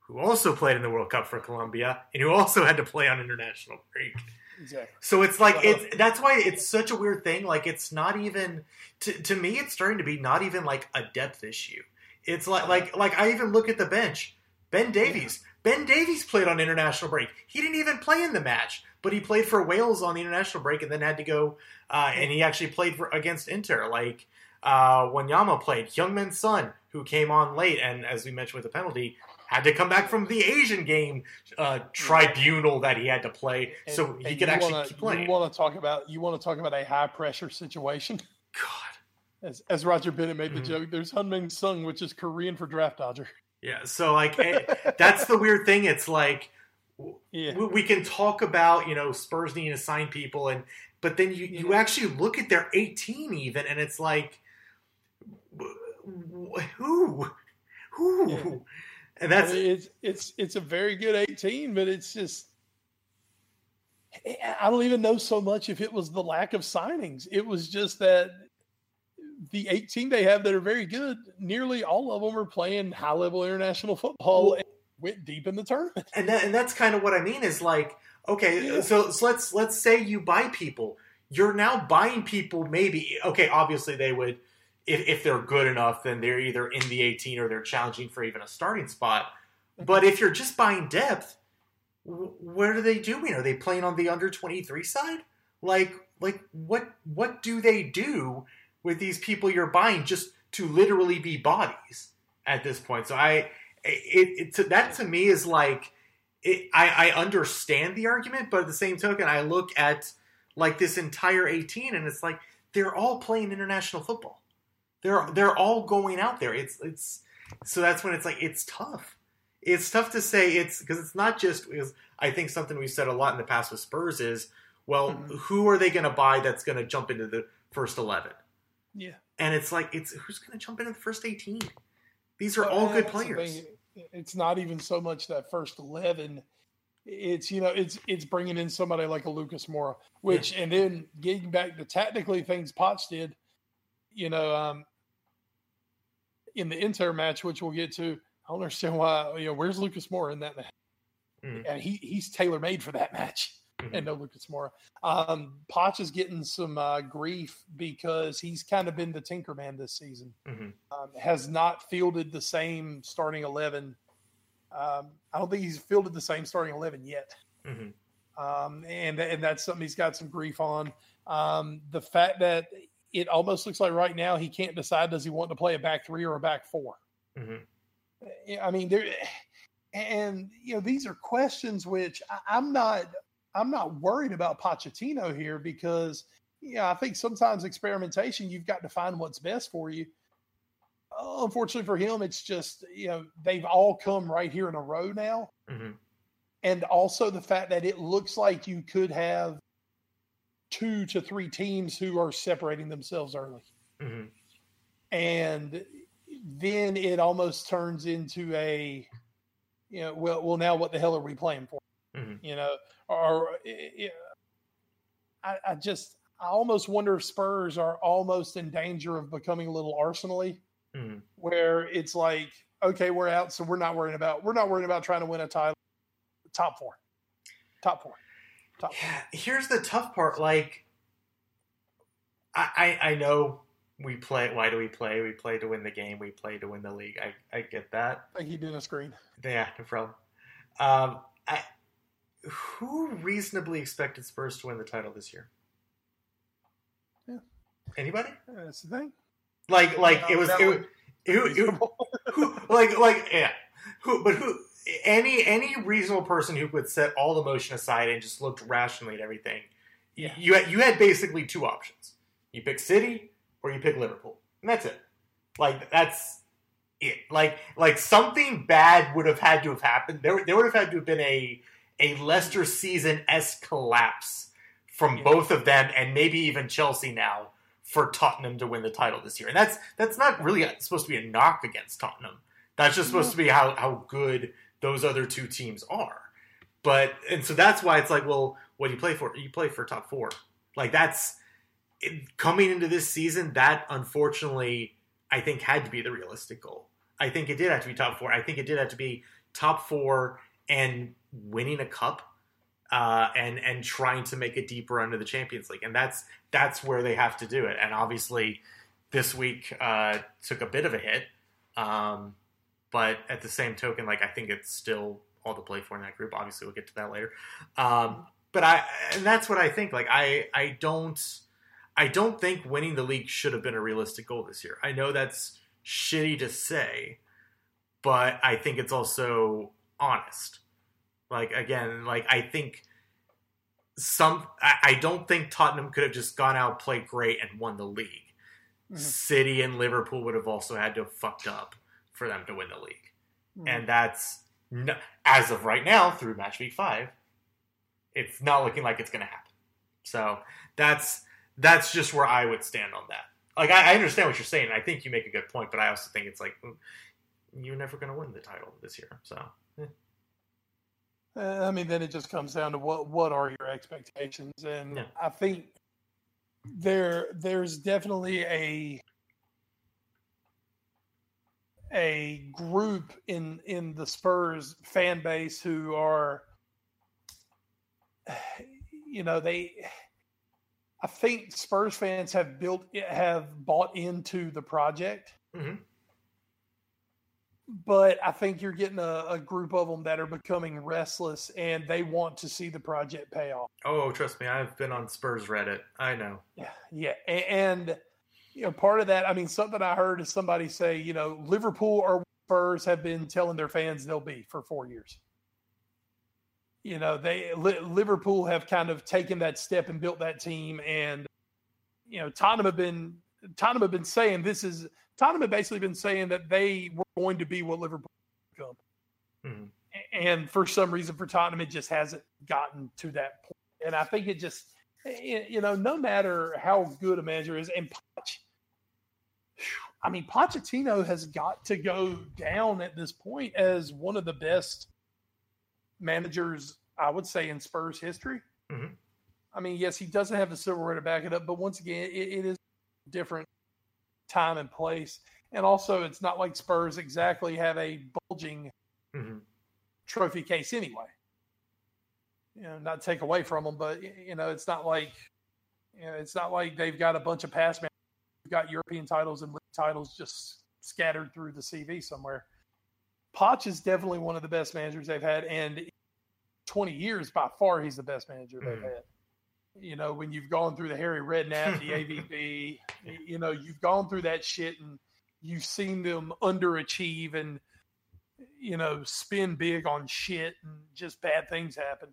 who also played in the World Cup for Colombia and who also had to play on international break. Exactly. So it's like it's that's why it's such a weird thing. Like it's not even to to me. It's starting to be not even like a depth issue. It's like like like I even look at the bench. Ben Davies. Ben Davies played on international break. He didn't even play in the match, but he played for Wales on the international break and then had to go. Uh, and he actually played for, against Inter. Like uh, Wanyama played. Heung-min Son, who came on late, and as we mentioned with the penalty, had to come back from the Asian game uh, tribunal that he had to play, so he and could actually wanna, keep playing. You want to talk about you want to talk about a high pressure situation, God. as as Roger Bennett made the Mhm. joke. There's Heung-min Son, which is Korean for draft dodger. Yeah, so like eh, that's the weird thing. It's like Yeah, we, we can talk about you know Spurs needing to sign people, and but then you you Yeah. actually look at their 18 even, and it's like wh- wh- who who, Yeah. and that's I mean, it's it's it's a very good 18, but it's just I don't even know so much if it was the lack of signings. It was just that the 18 they have that are very good, nearly all of them are playing high level international football and went deep in the tournament. and that, and that's kind of what I mean is like okay uh, Yeah. so, so let's let's say you buy people you're now buying people maybe okay obviously they would if, if they're good enough then they're either in the 18 or they're challenging for even a starting spot but if you're just buying depth wh- what are they doing are they playing on the under 23 side like like what what do they do with these people you're buying just to literally be bodies at this point so i it, it to, that to me is like it, I, I understand the argument, but at the same token, I look at like this entire 18, and it's like they're all playing international football. They're they're all going out there. It's it's so that's when it's like it's tough. It's tough to say it's because it's not just. Because I think something we've said a lot in the past with Spurs is, well, Mhm. who are they going to buy that's going to jump into the first 11? Yeah. And it's like it's who's going to jump into the first 18? These are Well, all good players. It's not even so much that first eleven. It's you know it's it's bringing in somebody like a Lucas Moura, which and then getting back to tactically things Poch did, you know, um, in the Inter match, which we'll get to. I don't understand why you know where's Lucas Moura in that match. Mhm. and he he's tailor made for that match. And no Lucas Moura. Um, Poch is getting some uh, grief because he's kind of been the Tinkerman this season. Mhm. Um, has not fielded the same starting eleven. Um, I don't think he's fielded the same starting eleven yet Mhm. um, and and that's something he's got some grief on. Um, the fact that it almost looks like right now he can't decide does he want to play a back three or a back 4 Mhm. I mean, there, and you know these are questions which I, I'm not I'm not worried about Pochettino here because yeah I think sometimes experimentation you've got to find what's best for you. Uh, Unfortunately for him, it's just you know they've all come right here in a row now Mhm. and also the fact that it looks like you could have two to three teams who are separating themselves early. Mhm. And then it almost turns into a, you know, well, well, now what the hell are we playing for? Mhm. You know, or I, I just, I almost wonder if Spurs are almost in danger of becoming a little arsenally Mhm. where it's like, okay, we're out, so we're not worrying about we're not worrying about trying to win a title. Top four, top four, top four. Yeah, here's the tough part. Like, I, I I know we play. Why do we play? We play to win the game. We play to win the league. I I get that. I think he did a screen. Yeah, no problem. Um, I who reasonably expected Spurs to win the title this year? Yeah. Anybody? That's the thing. Like like No, it was it, was was- it, was- it, who like like yeah who but who any any reasonable person who would set all the motion aside and just looked rationally at everything Yeah. you had you had basically two options you pick city or you pick liverpool and that's it like that's it like like something bad would have had to have happened there, there would have had to have been a a leicester season s collapse from Yeah. both of them and maybe even chelsea now for Tottenham to win the title this year. And that's that's not really supposed to be a knock against Tottenham. That's just supposed to be how, how good those other two teams are. But and so that's why it's like, well, what do you play for? You play for top four. Like that's it, coming into this season. That unfortunately, I think had to be the realistic goal. I think it did have to be top four. I think it did have to be top four and winning a cup uh, and and trying to make a deep run to the Champions League, and that's that's where they have to do it. And obviously, this week uh, took a bit of a hit, um, but at the same token, like I think it's still all to play for in that group. Obviously, we'll get to that later. Um, but I and that's what I think. Like I I don't I don't think winning the league should have been a realistic goal this year. I know that's shitty to say, but I think it's also honest. Like again, like I think some I, I don't think Tottenham could have just gone out, played great, and won the league. Mhm. City and Liverpool would have also had to have fucked up for them to win the league. Mhm. And that's n as of right now through match week five, it's not looking like it's going to happen. So that's that's just where I would stand on that. Like I, I understand what you're saying. I think you make a good point, but I also think it's like mm, you're never going to win the title this year. So. Uh, I mean, then it just comes down to what what are your expectations, and Yeah. I think there there's definitely a a group in in the Spurs fan base who are, you know, they. I think Spurs fans have built have bought into the project Mhm. But I think you're getting a, a group of them that are becoming restless and they want to see the project pay off. oh, trust me, I've been on Spurs Reddit. I know. Yeah, yeah, A- and you know, part of that. I mean, something I heard is somebody say, you know, Liverpool or Spurs have been telling their fans they'll be for four years. You know, they Liverpool have kind of taken that step and built that team, and you know, Tottenham have been Tottenham have been saying this is Tottenham have basically been saying that they were going to be what Liverpool become. Mhm. and for some reason for Tottenham, it just hasn't gotten to that point. And I think it just, you know, no matter how good a manager is, and Poch, I mean, Pochettino has got to go down at this point as one of the best managers, I would say, in Spurs history. Mhm. I mean, yes, he doesn't have the silverware to back it up, but once again, it, it is different time and place. And also, it's not like Spurs exactly have a bulging Mhm. trophy case anyway. you know, not take away from them, but you know, it's not like you know, it's not like they've got a bunch of past man. who've got European titles and league titles just scattered through the CV somewhere. Poch is definitely one of the best managers they've had, and 20 years by far he's the best manager they've Mhm. had. You know, when you've gone through the Harry Redknapp, the AVB, you know, you've gone through that shit and you've seen them underachieve and you know spin big on shit and just bad things happen.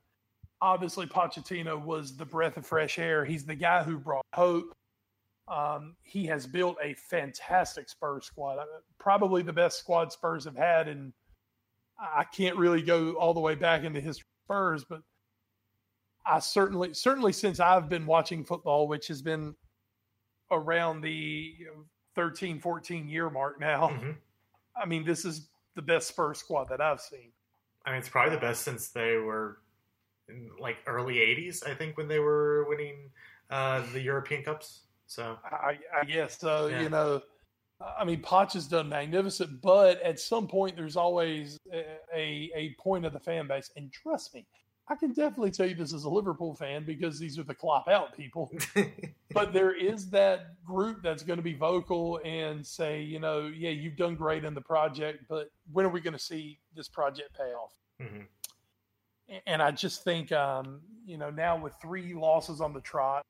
Obviously, Pochettino was the breath of fresh air. He's the guy who brought hope. Um, he has built a fantastic Spurs squad, Uh, probably the best squad Spurs have had, and I can't really go all the way back into history of Spurs, but I certainly, certainly since I've been watching football, which has been around the you 13, 14 year mark now. Mhm. I mean, this is the best Spurs squad that I've seen. I mean, it's probably the best since they were in like early '80s. I think when they were winning uh, the European Cups. So I, I guess so. Yeah. You know, I mean, Poch has done magnificent, but at some point, there's always a, a, a point of the fan base. And trust me, I can definitely tell you this as a Liverpool fan because these are the Klopp out people. but there is that group that's going to be vocal and say, you know, yeah, you've done great in the project, but when are we going to see this project pay off? Mhm. And I just think, um, you know, now with three losses on the trot,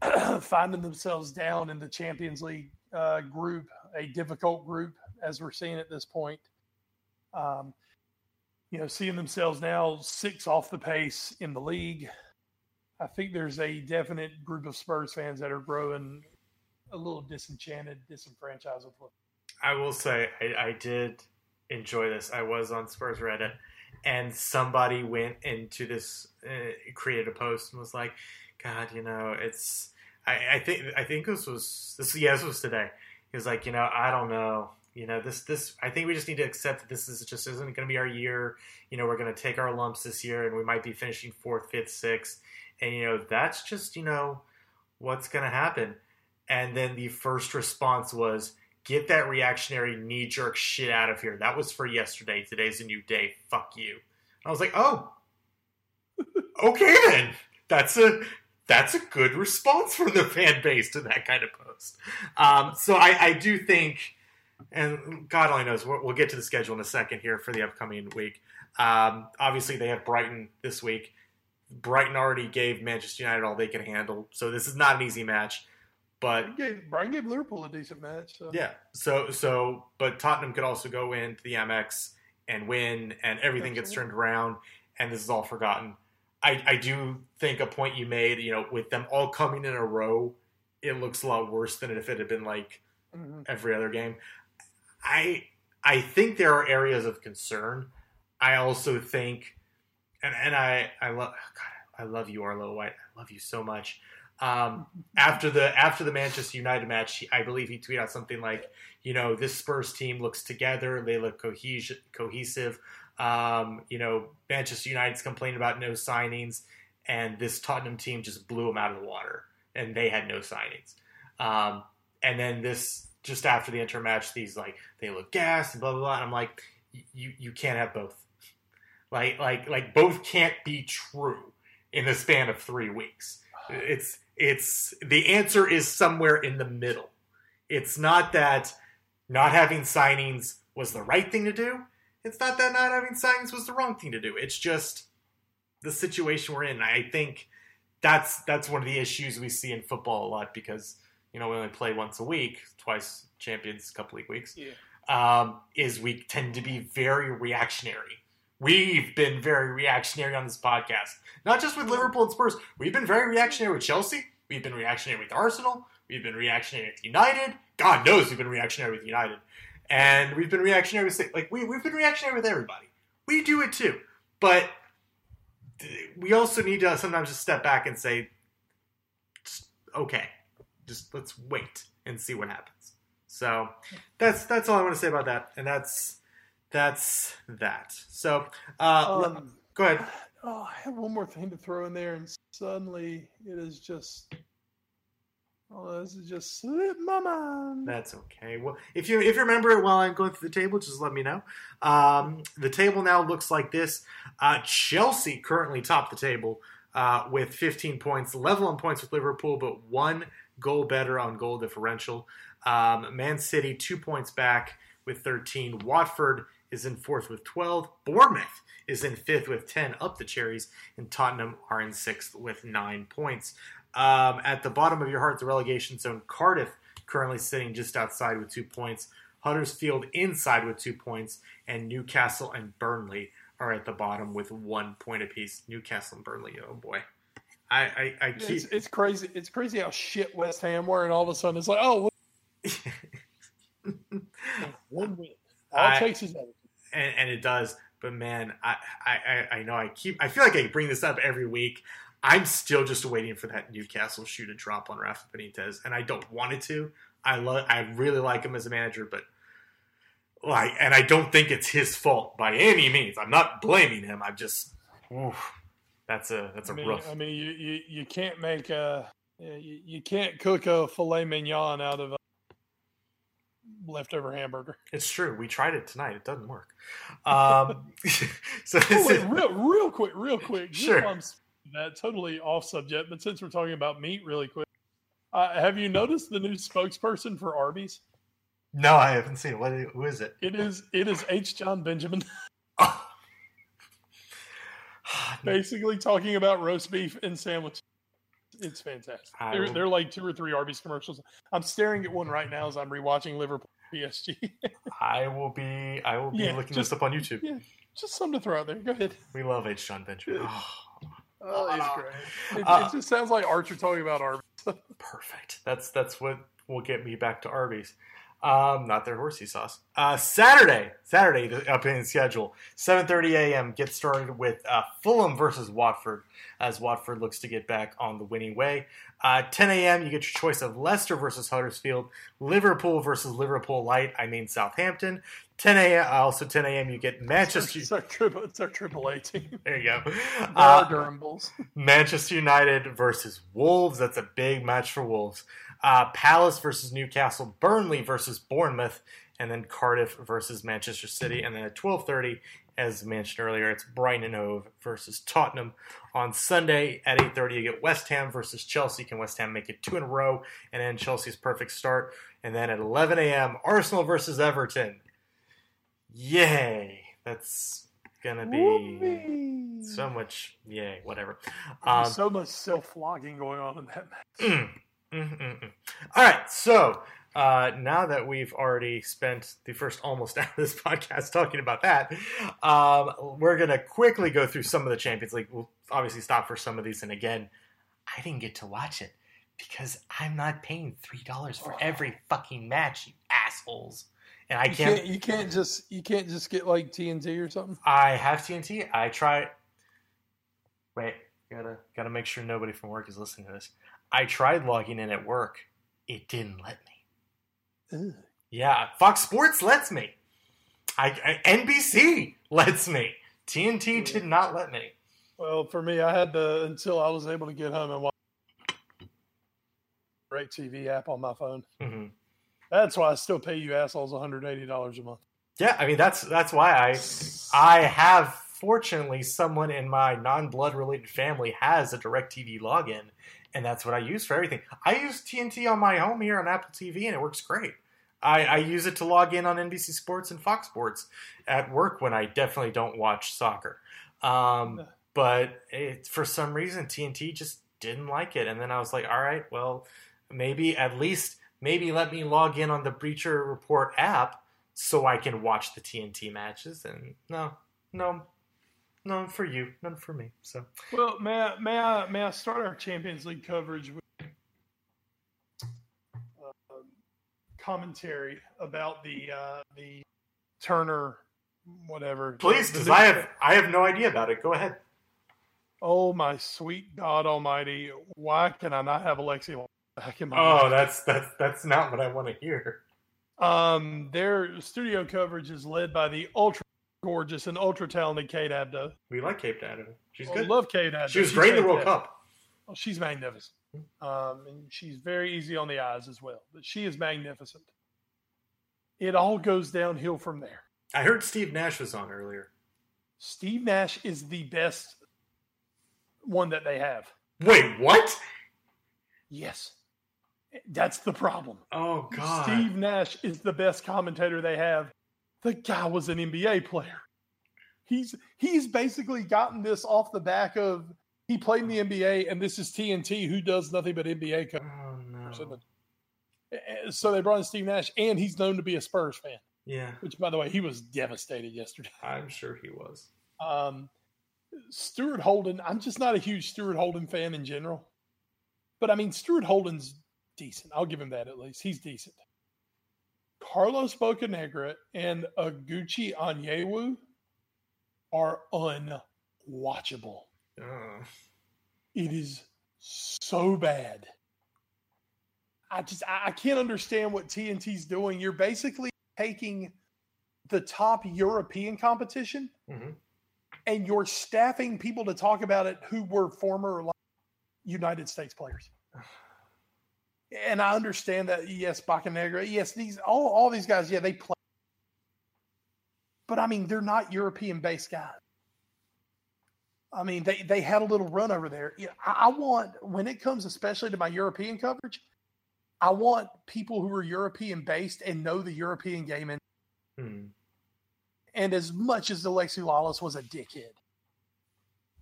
finding themselves down in the Champions League uh, group, a difficult group as we're seeing at this point. Um, you know, seeing themselves now six off the pace in the league. I think there's a definite group of Spurs fans that are growing a little disenchanted, disenfranchised with football. I will say I, I did enjoy this. I was on Spurs Reddit, and somebody went into this, uh, created a post and was like, "God, you know, it's." I, I think I think this was this. Yeah, this was today. He was like, you know, I don't know. You know, this this. I think we just need to accept that this is just isn't going to be our year. You know, we're going to take our lumps this year, and we might be finishing fourth, fifth, sixth, and you know, that's just you know what's going to happen. And then the first response was, get that reactionary knee jerk shit out of here. That was for yesterday. Today's a new day. Fuck you. And I was like, oh, okay then. That's a that's a good response from the fan base to that kind of post. Um, so I, I do think, and God only knows, we'll, we'll get to the schedule in a second here for the upcoming week. Um, obviously, they have Brighton this week. Brighton already gave Manchester United all they can handle, so this is not an easy match. But Brian gave, Brian gave Liverpool a decent match. So. yeah. So so but Tottenham could also go into the Amex and win and everything gets turned around and this is all forgotten. I, I do think a point you made, you know, with them all coming in a row, it looks a lot worse than if it had been like Mhm. every other game. I I think there are areas of concern. I also think and, and I I love God, I love you, Arlo White. I love you so much. Um, after the after the Manchester United match, he- I believe he tweeted out something like, you know, this Spurs team looks together, they look cohes- cohesive. Um, you know, Manchester United's complaining about no signings, and this Tottenham team just blew them out of the water, and they had no signings. Um, and then this just after the inter match, these like they look gassed and blah blah blah. And I'm like, you you can't have both. Like like like both can't be true in the span of three weeks. It's it's the answer is somewhere in the middle. It's not that not having signings was the right thing to do. It's not that not having signings was the wrong thing to do. It's just the situation we're in. I think that's that's one of the issues we see in football a lot because you know we only play once a week, twice champions, a couple league weeks. Yeah. Um, is we tend to be very reactionary. We've been very reactionary on this podcast, not just with Liverpool and Spurs. We've been very reactionary with Chelsea. We've been reactionary with Arsenal. We've been reactionary with United. God knows we've been reactionary with United, and we've been reactionary with like we we've been reactionary with everybody. We do it too, but we also need to sometimes just step back and say, okay, just let's wait and see what happens. So that's that's all I want to say about that, and that's that's that. So uh, Um, go ahead. Oh, I have one more thing to throw in there, and suddenly it is just Oh, this is just slip my mind. That's okay. Well, if you if you remember it while I'm going through the table, just let me know. Um, the table now looks like this. Uh, Chelsea currently top the table uh, with 15 points, level on points with Liverpool, but one goal better on goal differential. Um, Man City two points back with 13. Watford is in fourth with 12. Bournemouth is in fifth with 10, up the cherries, and Tottenham are in sixth with nine points. Um, at the bottom of your heart, the relegation zone, Cardiff currently sitting just outside with two points. Huddersfield inside with two points, and Newcastle and Burnley are at the bottom with one point apiece. Newcastle and Burnley, oh boy, I I, I keep It's, it's crazy. It's crazy how shit West Ham were, and all of a sudden it's like, oh, one win. All I- takes is and, and it does. But man, I, I I- I know I keep I feel like I bring this up every week. I'm still just waiting for that Newcastle shoe to drop on Rafa Benitez, and I don't want it to. I love I really like him as a manager, but like, and I don't think it's his fault by any means. I'm not blaming him. I'm just, oof, that's a that's a I mean, rough. I mean, you, you, you can't make a you, you can't cook a filet mignon out of a leftover hamburger. It's true. We tried it tonight. It doesn't work. Um, so Oh, wait, real, real quick, real quick. Sure. That totally off subject, but since we're talking about meat, really quick, uh, have you noticed the new spokesperson for Arby's? no, I haven't seen it. What? Who is it? It is it is H. Jon Benjamin, Oh. basically talking about roast beef and sandwiches. It's fantastic. They're, they're like two or three Arby's commercials. I'm staring at one right now as I'm rewatching Liverpool PSG. I will be. I will be Yeah, looking just- this up on YouTube. yeah, just something to throw out there. Go ahead. We love H. Jon Benjamin. Oh, Oh, it's great. It, Uh, it just sounds like Archer talking about Arby's. perfect. That's that's what will get me back to Arby's. Um, not their horsey sauce. Uh, Saturday, Saturday, the upcoming schedule, 7:30 a.m. Get started with uh, Fulham versus Watford, as Watford looks to get back on the winning way. Uh, 10 a.m. You get your choice of Leicester versus Huddersfield, Liverpool versus Liverpool Light. I mean Southampton. 10 a.m. Also 10 a.m. You get Manchester. It's our triple. It's our triple A team. There you go. Uh, Durham Bulls. Manchester United versus Wolves. That's a big match for Wolves. Uh, Palace versus Newcastle. Burnley versus Bournemouth, and then Cardiff versus Manchester City. And then at twelve thirty, as mentioned earlier, it's Brighton and Hove versus Tottenham. On Sunday at eight thirty, you get West Ham versus Chelsea. Can West Ham make it two in a row and end Chelsea's perfect start? And then at eleven a.m., Arsenal versus Everton. Yay! That's gonna be Whoopee. so much. Yay! Whatever. Um, so much self flogging going on in that match. Mm, mm, mm, mm. All right, so uh, now that we've already spent the first almost hour of this podcast talking about that, um, we're gonna quickly go through some of the Champions League. We'll obviously stop for some of these, and again, I didn't get to watch it because I'm not paying three dollars for every fucking match, you assholes. And I can't. can't. You can't just. You can't just get like TNT or something. I have TNT. I try. Wait, gotta gotta make sure nobody from work is listening to this. I tried logging in at work. It didn't let me. Yeah, Fox Sports lets me. I, I NBC lets me. TNT did not let me. Well, for me, I had to until I was able to get home and watch Great TV app on my phone. hmm That's why I still pay you assholes 180 dollars a month. Yeah, I mean that's that's why I I have fortunately someone in my non-blood related family has a DirecTV login, and that's what I use for everything. I use TNT on my home here on Apple TV, and it works great. I, I use it to log in on NBC Sports and Fox Sports at work when I definitely don't watch soccer. Um, but it, for some reason, TNT just didn't like it, and then I was like, all right, well, maybe at least maybe let me log in on the Bleacher Report app so I can watch the TNT matches. And no, no, none for you, none for me. So Well, may I, may I may I start our Champions League coverage with uh, commentary about the uh, the Turner whatever. please, because I have I have no idea about it. Go ahead. Oh my sweet God Almighty! Why can I not have Alexi back in my? Oh, life? that's that's that's not what I want to hear. Um, their studio coverage is led by the ultra gorgeous and ultra talented Kate Abdo. We like Cape Town. She's I good. love Kate Abdo. She was She's great in the World. Cup. Oh, she's magnificent. Um, and she's very easy on the eyes as well. But she is magnificent. It all goes downhill from there. I heard Steve Nash was on earlier. Steve Nash is the best one that they have. Wait, what? Yes. That's the problem. Oh God. Steve Nash is the best commentator they have. The guy was an NBA player. He's he's basically gotten this off the back of he played in the NBA and this is TNT who does nothing but NBA coverage. Oh no. So they brought in Steve Nash and he's known to be a Spurs fan. Yeah. Which by the way, he was devastated yesterday. I'm sure he was. Um Stuart Holden, I'm just not a huge Stuart Holden fan in general. But I mean Stuart Holden's decent. I'll give him that at least. He's decent. Carlos Bocanegra and Oguchi Onyewu are unwatchable. Uh, It is so bad. I just I I can't understand what TNT's doing. You're basically taking the top European competition mhm. and you're staffing people to talk about it who were former United States players. And I understand that yes, Bocanegra, yes, these all all these guys, yeah, they play. But I mean, they're not European based guys. I mean, they they had a little run over there. Yeah, I, I want when it comes, especially to my European coverage, I want people who are European based and know the European game. And Hmm. and as much as Alexi Lalas was a dickhead,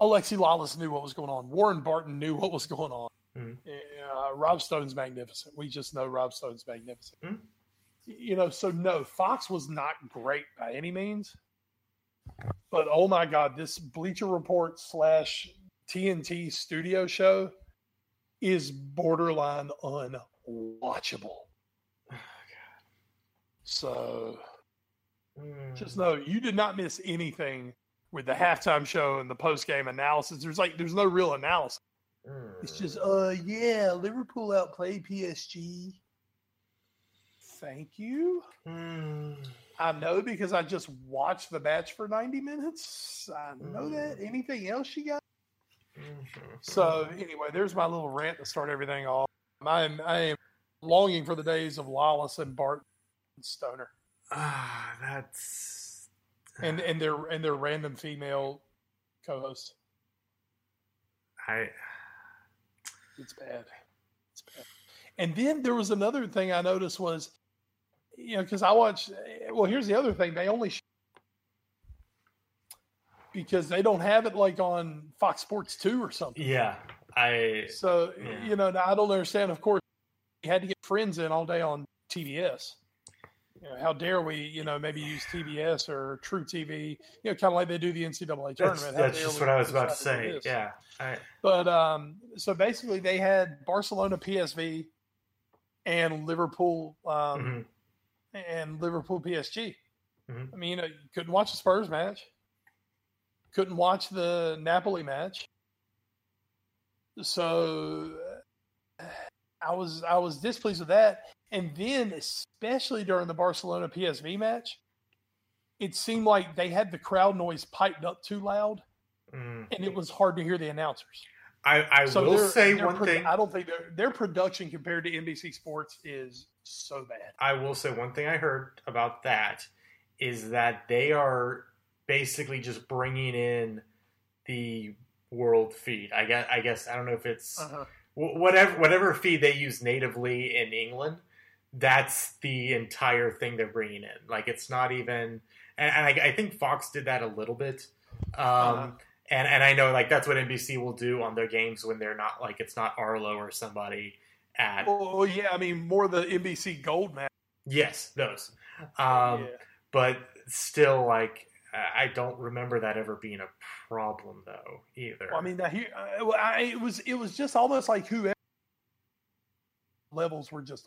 Alexi Lalas knew what was going on. Warren Barton knew what was going on. Mhm. Uh, Rob Stone's magnificent. We just know Rob Stone's magnificent. Mhm. You know, so no, Fox was not great by any means. But oh my God, this Bleacher Report slash TNT studio show is borderline unwatchable. So Mm. just know you did not miss anything with the halftime show and the post game analysis. There's like there's no real analysis. It's just uh yeah, Liverpool outplayed PSG. Thank you. Mm. I know because I just watched the match for 90 minutes. I know that. Anything else you got? Mhm. So anyway, there's my little rant to start everything off. I am I am longing for the days of Lalas and Bart and Stoner ah, that's and and their and their random female co-host. I. It's bad. It's bad. And then there was another thing I noticed was, you know, because I watch. Eh, well, here's the other thing: they only sh- because they don't have it like on Fox Sports Two or something. Yeah, I. So Yeah. you know, I don't understand. Of course, you had to get friends in all day on TBS. You know, how dare we? You know, maybe use TBS or True TV. You know, kind of like they do the NCAA tournament. That's, that's just what I was about to say. this? Yeah, I. But um, so basically, they had Barcelona PSV and Liverpool um, mhm. and Liverpool PSG. Mhm. I mean, you, know, you couldn't watch the Spurs match, couldn't watch the Napoli match. So uh, I was I was displeased with that. And then, especially during the Barcelona PSV match, it seemed like they had the crowd noise piped up too loud, Mm. and it was hard to hear the announcers. I, I So will say one pro- thing. I don't think their their production compared to NBC Sports is so bad. I will say one thing I heard about that is that they are basically just bringing in the world feed. I guess I guess I don't know if it's Uh-huh. whatever whatever feed they use natively in England. That's the entire thing they're bringing in. Like it's not even, and, and I, I think Fox did that a little bit. Um, Uh-huh. and and I know like that's what NBC will do on their games when they're not like it's not Arlo or somebody at Well, yeah, I mean more the NBC Gold match. yes those. Um, yeah. but still like I don't remember that ever being a problem though either. Well, I mean, now here uh, I, it was it was just almost like whoever levels were just,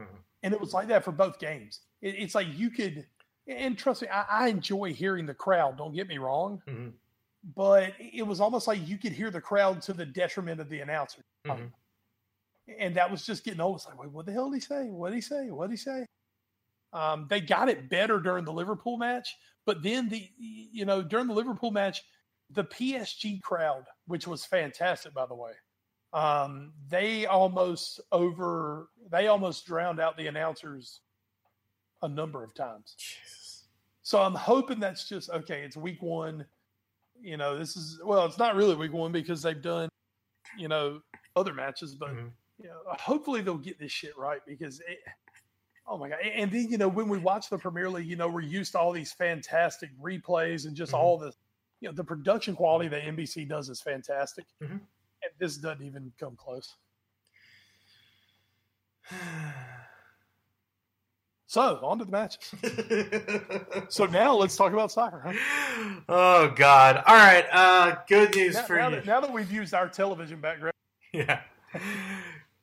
Mhm. and it was like that for both games. It, it's like you could, and trust me, I, I enjoy hearing the crowd. Don't get me wrong, Mhm. but it was almost like you could hear the crowd to the detriment of the announcer. Mhm. and that was just getting old. It's like, wait, what the hell did he say? What did he say? What did he say? Um, they got it better during the Liverpool match, but then the you know during the Liverpool match, the PSG crowd, which was fantastic by the way, Um, they almost over they almost drowned out the announcers a number of times. Jesus. So I'm hoping that's just okay. It's week one. You know, this is well, it's not really week one because they've done, you know, other matches, but Mhm. you know, hopefully they'll get this shit right because it, oh my god. And then you know, when we watch the Premier League, you know, we're used to all these fantastic replays and just Mhm. all the you know, the production quality that NBC does is fantastic. Mhm. This doesn't even come close. So on to the matches. So now let's talk about soccer. Huh? oh God! All right. Uh, good news Now, for now you. that, now that we've used our television background, Yeah.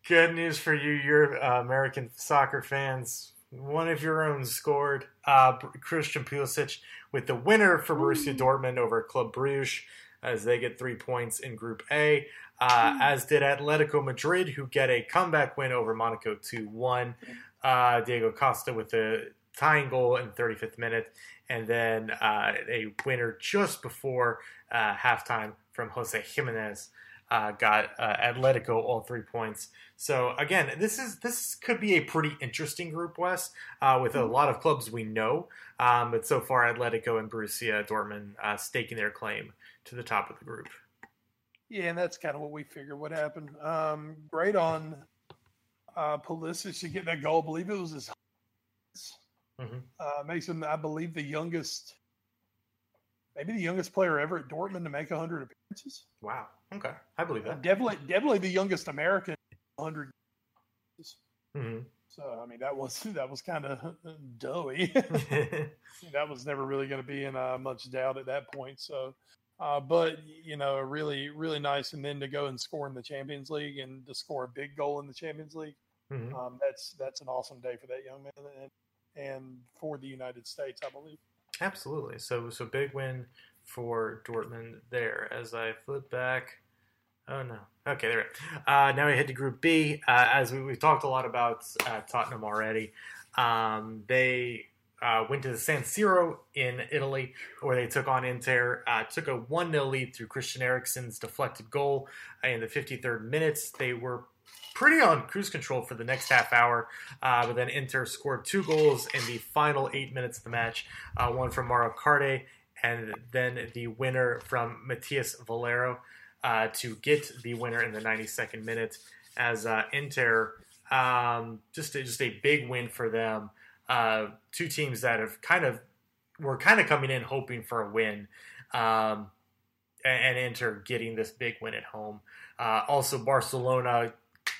Good news for you, your uh, American soccer fans. One of your own scored. Uh, Christian Pulisic with the winner for Borussia Dortmund over Club Bruges as they get three points in Group A. Uh, as did Atletico Madrid, who get a comeback win over Monaco 2 1. Uh, Diego Costa with the tying goal in the 35th minute, and then uh, a winner just before uh, halftime from José Giménez uh, got uh, Atletico all three points. So again, this is this could be a pretty interesting group, Wes, uh, with a lot of clubs we know. Um, but so far, Atletico and Borussia Dortmund uh, staking their claim to the top of the group. Yeah, and that's kind of what we figured would happen. Um, great on uh, Pulisic to get that goal. I believe it was his. Mhm. Uh, makes him, I believe, the youngest, maybe the youngest player ever at Dortmund to make 100 appearances. Wow. Okay, I believe Uh, that. definitely, definitely the youngest American 100. hmm So I mean, that was that was kind of doughy. that was never really going to be in uh, much doubt at that point. So, uh, but you know, really, really nice, and then to go and score in the Champions League and to score a big goal in the Champions League, hmm um, that's that's an awesome day for that young man and, and for the United States, I believe. Absolutely. So so big win for Dortmund there. As I flip back. Oh no. Okay, there. we. Uh, now we head to Group B. Uh, as we, we've talked a lot about uh, Tottenham already, um, they uh, went to the San Siro in Italy, where they took on Inter. Uh, took a one 0 lead through Christian Eriksen's deflected goal in the 53rd minutes. They were pretty on cruise control for the next half hour, uh, but then Inter scored two goals in the final eight minutes of the match. Uh, one from Mauro Icardi, and then the winner from Matias Valero uh, to get the winner in the 92nd minute as uh, Inter um, just just a big win for them. Uh, two teams that have kind of were kind of coming in hoping for a win, um, and, and getting this big win at home. Uh, also, Barcelona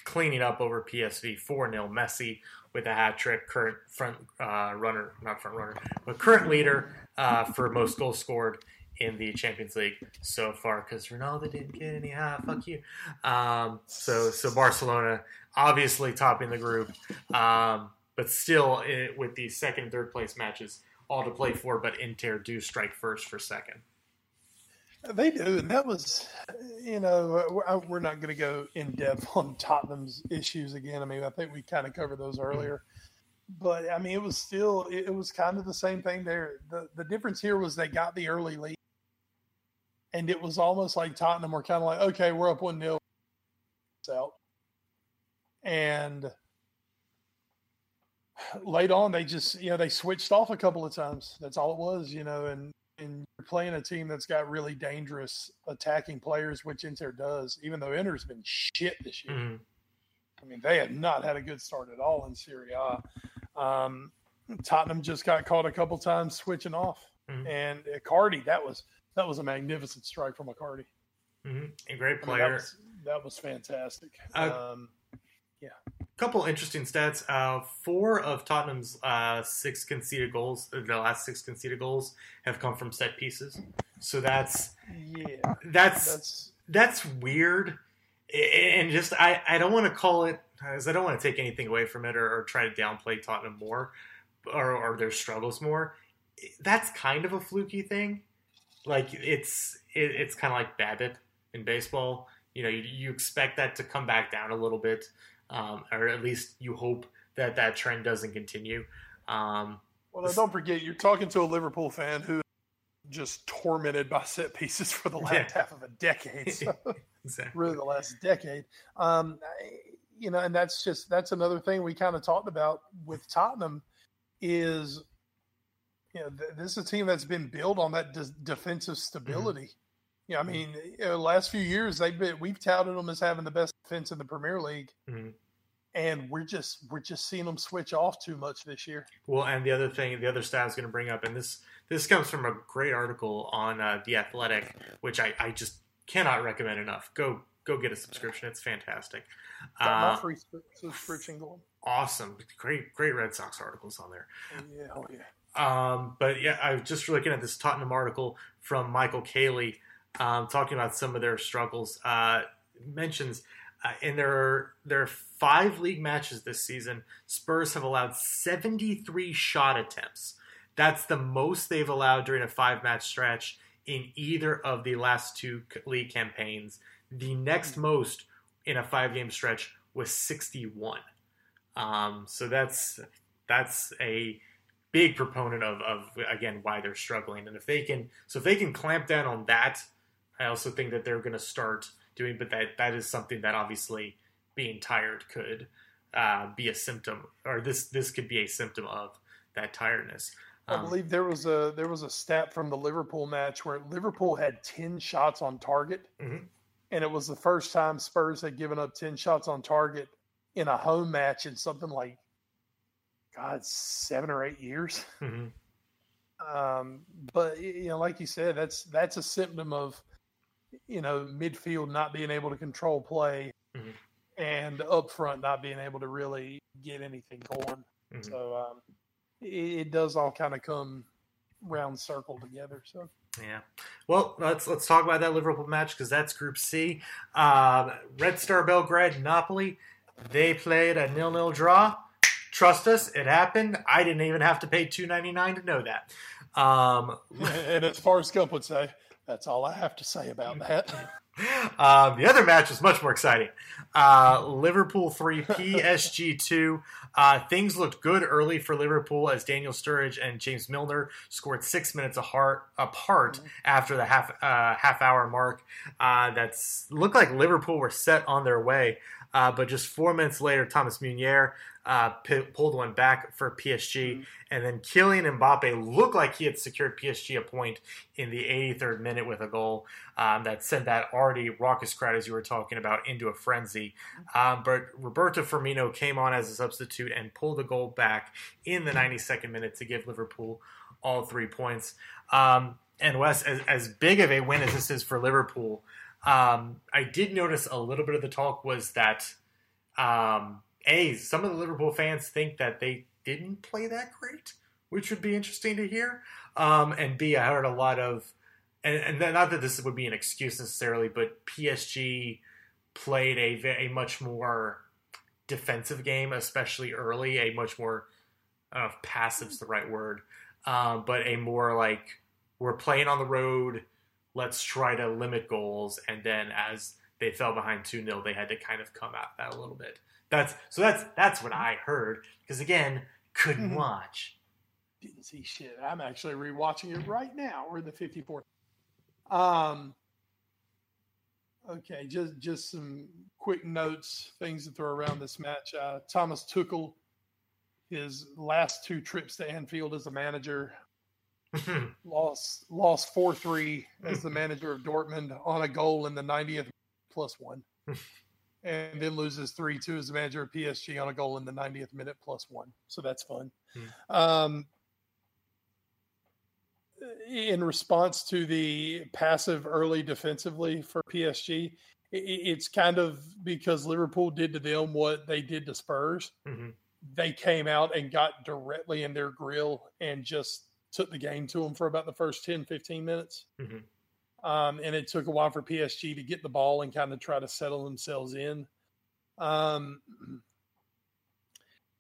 cleaning up over PSV 4 0. Messi with a hat trick, current front uh, runner, not front runner, but current leader uh, for most goals scored in the Champions League so far because Ronaldo didn't get any. Ah, fuck you. Um, so, so Barcelona obviously topping the group, um, but still it, with the second and third place matches all to play for. But Inter do strike first for second. They do, and that was, you know, we're- not going to go in depth on Tottenham's issues again. I mean, I think we kind of covered those earlier, but I mean, it was still, it it was kind of the same thing there. the The difference here was they got the early lead, and it was almost like Tottenham were kind of like, okay, we're up one nil, out, and late on they just, you know, they switched off a couple of times. That's all it was, you know, and and you're playing a team that's got really dangerous attacking players, which Inter does, even though Inter's been shit this year. Mhm. I mean, they have not had a good start at all in Serie A. Um, Tottenham just got caught a couple times switching off, Mhm. and Icardi that was that was a magnificent strike from Icardi. Mhm. A great I mean, player. that, was, that was fantastic. Uh, um, couple interesting stats. Uh, four of Tottenham's uh, six conceded goals, the last six conceded goals, have come from set pieces. So that's yeah, that's that's that's weird, and just I, I don't want to call it because I don't want to take anything away from it or, or try to downplay Tottenham more or, or their struggles more. That's kind of a fluky thing. Like it's it, it's kind of like BABIP in baseball. You know, you, you expect that to come back down a little bit, um, or at least you hope that that trend doesn't continue. Um, well. Don't forget, you're talking to a Liverpool fan who just tormented by set pieces for the last Yeah. half of a decade. So. exactly. really the last decade. Um, you know, and that's just that's another thing we kind of talked about with Tottenham is you know th- this is a team that's been built on that de- defensive stability. Yeah, I mean, you know, last few years they've been we've touted them as having the best defense in the Premier League, Mhm. and we're just we're just seeing them switch off too much this year. Well, and the other thing, the other stat I was going to bring up, and this this comes from a great article on uh, the Athletic, which I, I just cannot recommend enough. Go go get a subscription; it's fantastic. Got my Uh, free sp- subscription going. awesome, great great Red Sox articles on there. Oh, yeah, oh yeah. Um, but yeah, I was just looking at this Tottenham article from Michael Caley, um, talking about some of their struggles. Uh, mentions uh, in their their five league matches this season, Spurs have allowed 73 shot attempts. That's the most they've allowed during a five match stretch in either of the last two league campaigns. The next most in a five game stretch was 61. Um, so that's that's a big proponent of, of again why they're struggling and if they can so if they can clamp down on that i also think that they're going to start doing but that that is something that obviously being tired could uh, be a symptom or this this could be a symptom of that tiredness I Um, believe there was a there was a stat from the Liverpool match where Liverpool had ten shots on target, Mhm. and it was the first time Spurs had given up ten shots on target in a home match in something like, God, seven or eight years. mhm. Um, but you know, like you said, that's that's a symptom of you know midfield not being able to control play, Mhm. and up front not being able to really get anything going. Mhm. So um, it, it does all kind of come round circle together. So Yeah. Well, let's let's talk about that Liverpool match because that's Group C. Um, Red Star Belgrade, Napoli. They played a nil-nil draw. Trust us, it happened. I didn't even have to pay two ninety nine to know that. Um, and as far as Gump would say, that's all I have to say about that. um, the other match was much more exciting. Uh, Liverpool 3, PSG 2. Uh, things looked good early for Liverpool as Daniel Sturridge and James Milner scored six minutes apart, apart after the half uh, half hour mark. Uh, that's looked like Liverpool were set on their way. Uh, but just four minutes later, Thomas Meunier uh, p- pulled one back for PSG. And then Kylian Mbappe looked like he had secured PSG a point in the 83rd minute with a goal um, that sent that already raucous crowd, as you were talking about, into a frenzy. Um, but Roberto Firmino came on as a substitute and pulled the goal back in the 92nd minute to give Liverpool all three points. Um, and Wes, as, as big of a win as this is for Liverpool, um, I did notice a little bit of the talk was that um, a some of the Liverpool fans think that they didn't play that great, which would be interesting to hear. Um, and B, I heard a lot of, and, and not that this would be an excuse necessarily, but PSG played a a much more defensive game, especially early. A much more, I don't know if passive's the right word, um, but a more like we're playing on the road. Let's try to limit goals, and then as they fell behind two 0 they had to kind of come out that a little bit. That's so that's that's what I heard because again couldn't Mhm. watch. Didn't see shit. I'm actually rewatching it right now. We're in the 54th. Um. Okay, just just some quick notes, things to throw around this match. Uh, Thomas Tuchel, his last two trips to Anfield as a manager, lost lost four three as the manager of Dortmund on a goal in the 90th plus one, and then loses three two as the manager of PSG on a goal in the 90th minute plus one. So that's fun. Um, in response to the passive early defensively for PSG, it's kind of because Liverpool did to them what they did to Spurs. Mhm. They came out and got directly in their grill and just took the game to them for about the first 10, 15 minutes. Mhm. Um, and it took a while for PSG to get the ball and kind of try to settle themselves in. Um,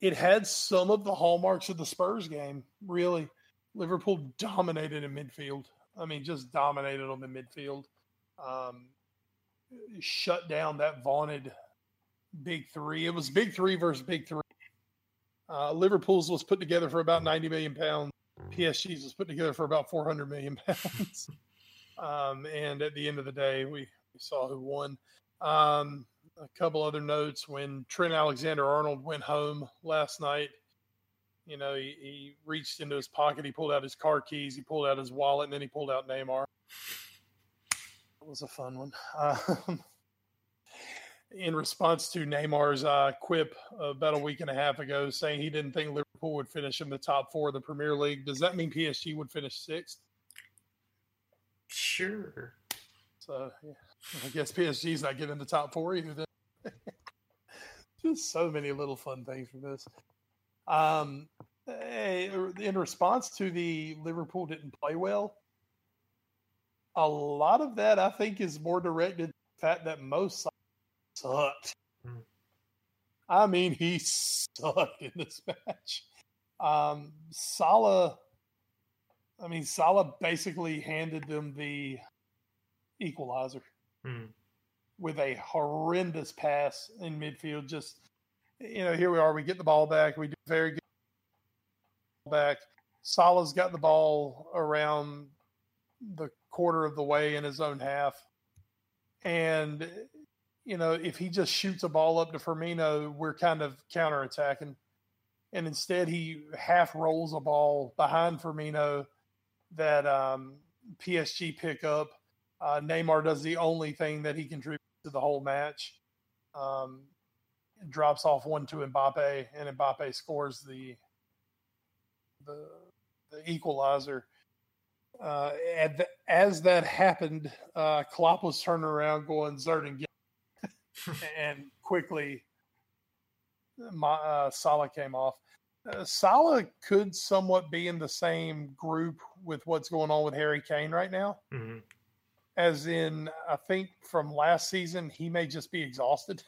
it had some of the hallmarks of the Spurs game, really. Liverpool dominated in midfield. I mean, just dominated them in midfield. Um, shut down that vaunted big three. It was big three versus big three. Uh, Liverpool's was put together for about 90 million pounds. PSG's was put together for about 400 million pounds. um, and at the end of the day, we we saw who won. Um, a couple other notes when Trent Alexander Arnold went home last night. You know, he, he reached into his pocket, he pulled out his car keys, he pulled out his wallet, and then he pulled out Neymar. It was a fun one. Um, in response to Neymar's uh, quip about a week and a half ago, saying he didn't think Liverpool would finish in the top four of the Premier League, does that mean PSG would finish sixth? Sure. So yeah, I guess PSG's not getting the top four either. Then. Just so many little fun things from this. Um, in response to the Liverpool didn't play well, a lot of that I think is more directed to the fact that most sucked. Hmm. I mean, he sucked in this match. Um, Salah, I mean, Salah basically handed them the equalizer Hmm. with a horrendous pass in midfield. Just, you know, here we are. We get the ball back. We do very good back. Salah's got the ball around the quarter of the way in his own half. And, you know, if he just shoots a ball up to Firmino, we're kind of counterattacking. And instead, he half rolls a ball behind Firmino that um, PSG pick up. Uh, Neymar does the only thing that he contributes to the whole match. Um, drops off one to Mbappe, and Mbappe scores the the, the equalizer. Uh, as that happened, uh, Klopp was turning around, going Zerden, and quickly, uh, Salah came off. Uh, Salah could somewhat be in the same group with what's going on with Harry Kane right now hmm as in I think from last season he may just be exhausted.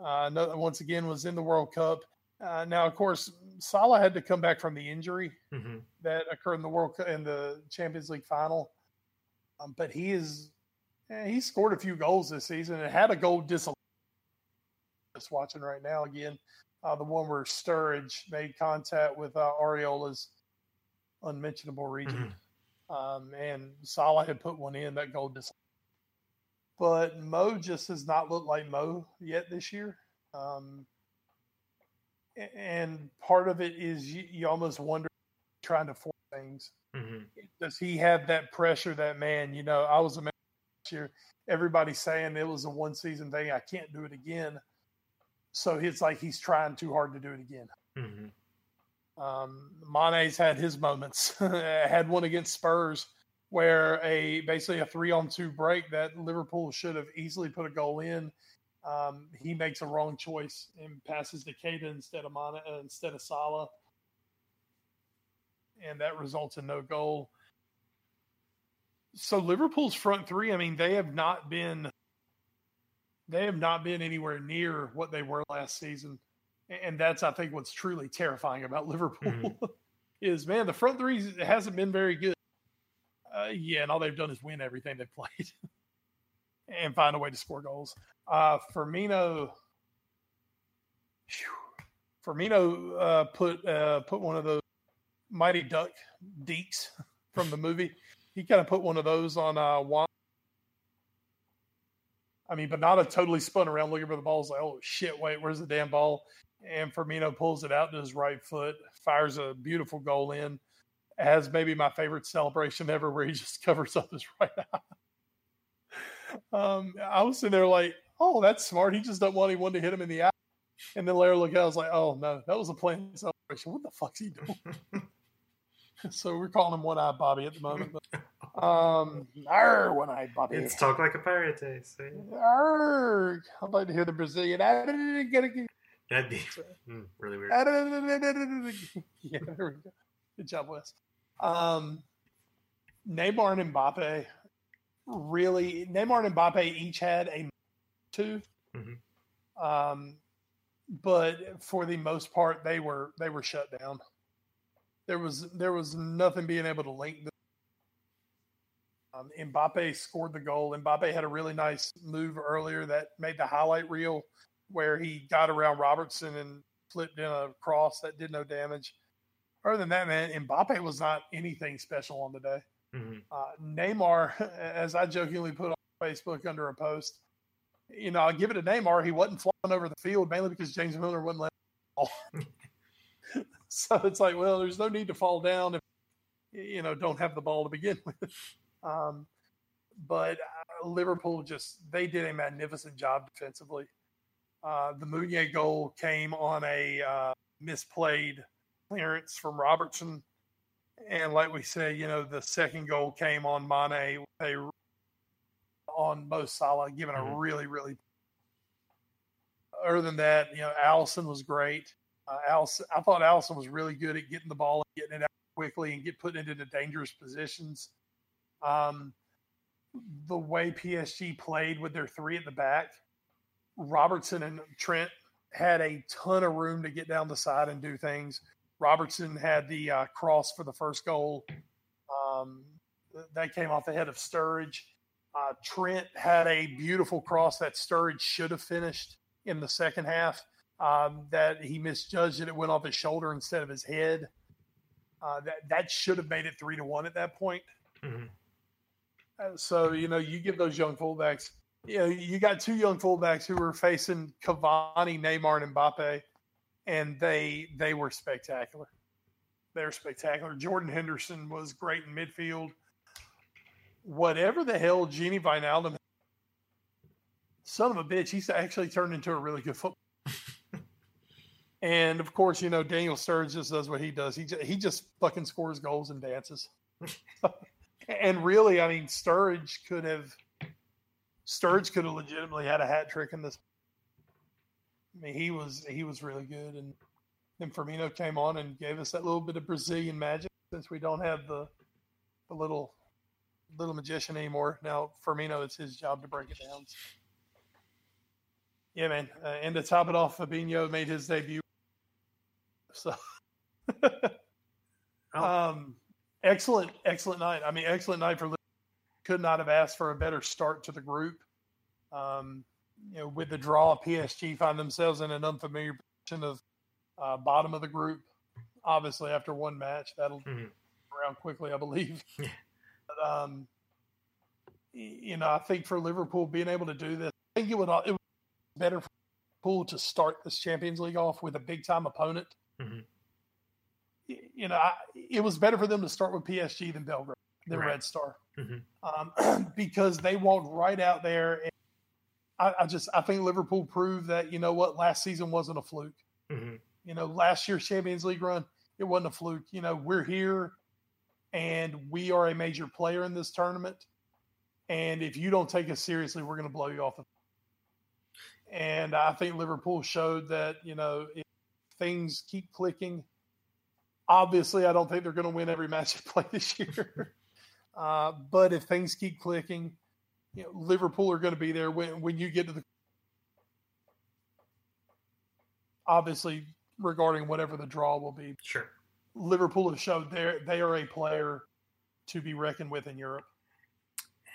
Uh, no, once again was in the World Cup. Uh, now, of course, Salah had to come back from the injury hmm that occurred in the World Cup in the Champions League final, um, but he is eh, he scored a few goals this season and had a goal disallowed. Just watching right now again, uh, the one where Sturridge made contact with uh, Areola's unmentionable region. Um, and Salah had put one in that goal dis- But Mo just has not looked like Mo yet this year. Um, and part of it is you, you almost wonder trying to force things. hmm Does he have that pressure? That man, you know, I was a man last year. Everybody's saying it was a one season thing. I can't do it again. So it's like he's trying too hard to do it again. hmm Um, Mane's had his moments. had one against Spurs where a basically a three on two break that Liverpool should have easily put a goal in. Um, he makes a wrong choice and passes to Keita instead of Mane, uh, instead of Salah, and that results in no goal. So Liverpool's front three, I mean, they have not been they have not been anywhere near what they were last season and that's I think what's truly terrifying about Liverpool is man the front three hasn't been very good. Uh, yeah, and all they've done is win everything they've played and find a way to score goals. Uh, Firmino, phew, Firmino uh, put uh, put one of those Mighty Duck deeks from the movie. He kind of put one of those on uh, Juan. I mean, but not a totally spun around looking for the ball. It's like, oh shit, wait, where's the damn ball? and Firmino pulls it out to his right foot, fires a beautiful goal in. Has maybe my favorite celebration ever, where he just covers up his right eye. Um, I was sitting there like, "Oh, that's smart. He just doesn't want anyone to hit him in the eye." And then Larry looked at, I was like, "Oh no, that was a planned celebration. What the fuck's he doing?" so we're calling him One Eye Bobby at the moment. But, um, arr, One Eye Bobby. It's talk like a pirate day. See? Arr, I'd like to hear the Brazilian. That'd be mm, really weird. yeah, there we go. Good job, Wes. Um, Neymar and Mbappe really Neymar and Mbappe each had a 2 Mhm. Um, but for the most part, they were they were shut down. There was there was nothing being able to link. Um, Mbappe scored the goal. Mbappe had a really nice move earlier that made the highlight reel where he got around Robertson and flipped in a cross that did no damage. Other than that, man, Mbappe was not anything special on the day. hmm Uh, Neymar, as I jokingly put on Facebook under a post. You know, I'll give it to Neymar. He wasn't flying over the field mainly because James Milner wouldn't let him fall. so it's like, well, there's no need to fall down if you know don't have the ball to begin with. Um, but uh, Liverpool just they did a magnificent job defensively. Uh, the Meunier goal came on a uh, misplayed clearance from Robertson, and like we say, you know, the second goal came on Mane a, on Mo Salah, giving Mhm. a really, really. Other than that, you know, Alisson was great. Uh, Alisson, I thought Alisson was really good at getting the ball and getting it out quickly and get putting it into dangerous positions. Um, the way PSG played with their three at the back, Robertson and Trent had a ton of room to get down the side and do things. Robertson had the uh, cross for the first goal. Um, that came off the head of Sturridge. Uh, Trent had a beautiful cross that Sturridge should have finished in the second half. Um, that he misjudged it; it went off his shoulder instead of his head. Uh, that that should have made it three to one at that point. Mhm. So you know, you give those young fullbacks. You know, you got two young fullbacks who were facing Cavani, Neymar, and Mbappe, and they they were spectacular. They were spectacular. Jordan Henderson was great in midfield. Whatever the hell Gini Wijnaldum, son of a bitch, he's actually turned into a really good football. and of course, you know Daniel Sturridge just does what he does. He just, he just fucking scores goals and dances. and really, I mean, Sturridge could have Sturridge could have legitimately had a hat trick in this. I mean, he was he was really good, and then Firmino came on and gave us that little bit of Brazilian magic. Since we don't have the the little little magician anymore, now Firmino it's his job to break it down. Yeah, man, uh, and to top it off, Fabinho made his debut. So, Oh. um, excellent, excellent night. I mean, excellent night for. Liverpool. Could not have asked for a better start to the group. Um, you know, with the draw, PSG find themselves in an unfamiliar position of uh, bottom of the group. Obviously, after one match, that'll Mhm. around quickly, I believe. Yeah. But, um, you know, I think for Liverpool being able to do this, I think it would it would be better for Liverpool to start this Champions League off with a big time opponent. Mhm. You know, I, it was better for them to start with PSG than Belgrade, than Right. Red Star, Mhm. um, because they walked right out there. And I, I just I think Liverpool proved that you know what last season wasn't a fluke. Mhm. You know, last year's Champions League run, it wasn't a fluke. You know, we're here and we are a major player in this tournament. And if you don't take us seriously, we're going to blow you off. The- and I think Liverpool showed that, you know, if things keep clicking, obviously, I don't think they're going to win every match they play this year. uh, but if things keep clicking, you know, Liverpool are going to be there when, when you get to the obviously regarding whatever the draw will be. Sure. Liverpool have showed they they are a player to be reckoned with in Europe.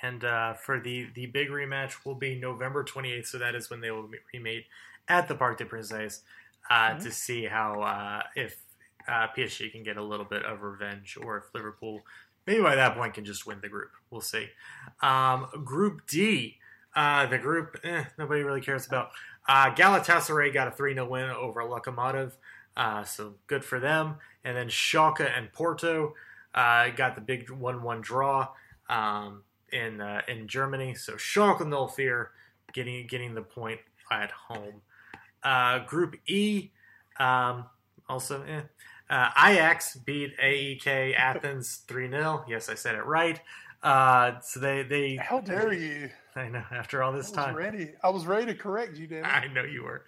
And uh, for the the big rematch will be November 28th, so that is when they will be remade at the Parc des Princes uh, Mhm. to see how uh, if uh, PSG can get a little bit of revenge, or if Liverpool maybe by that point can just win the group. We'll see. Um, group D, uh, the group eh, nobody really cares about. Uh, Galatasaray got a 3 0 win over Lokomotiv, uh, so good for them. And then Schalke and Porto uh, got the big 1 1 draw. Um, in uh, in Germany. So Schalke no fear getting getting the point at home. Uh, group E, um, also eh. Uh, Ajax beat AEK Athens three 0 Yes, I said it right. Uh, so they they How dare you? I know after all this was time. ready. I was ready to correct you, Dan. I know you were.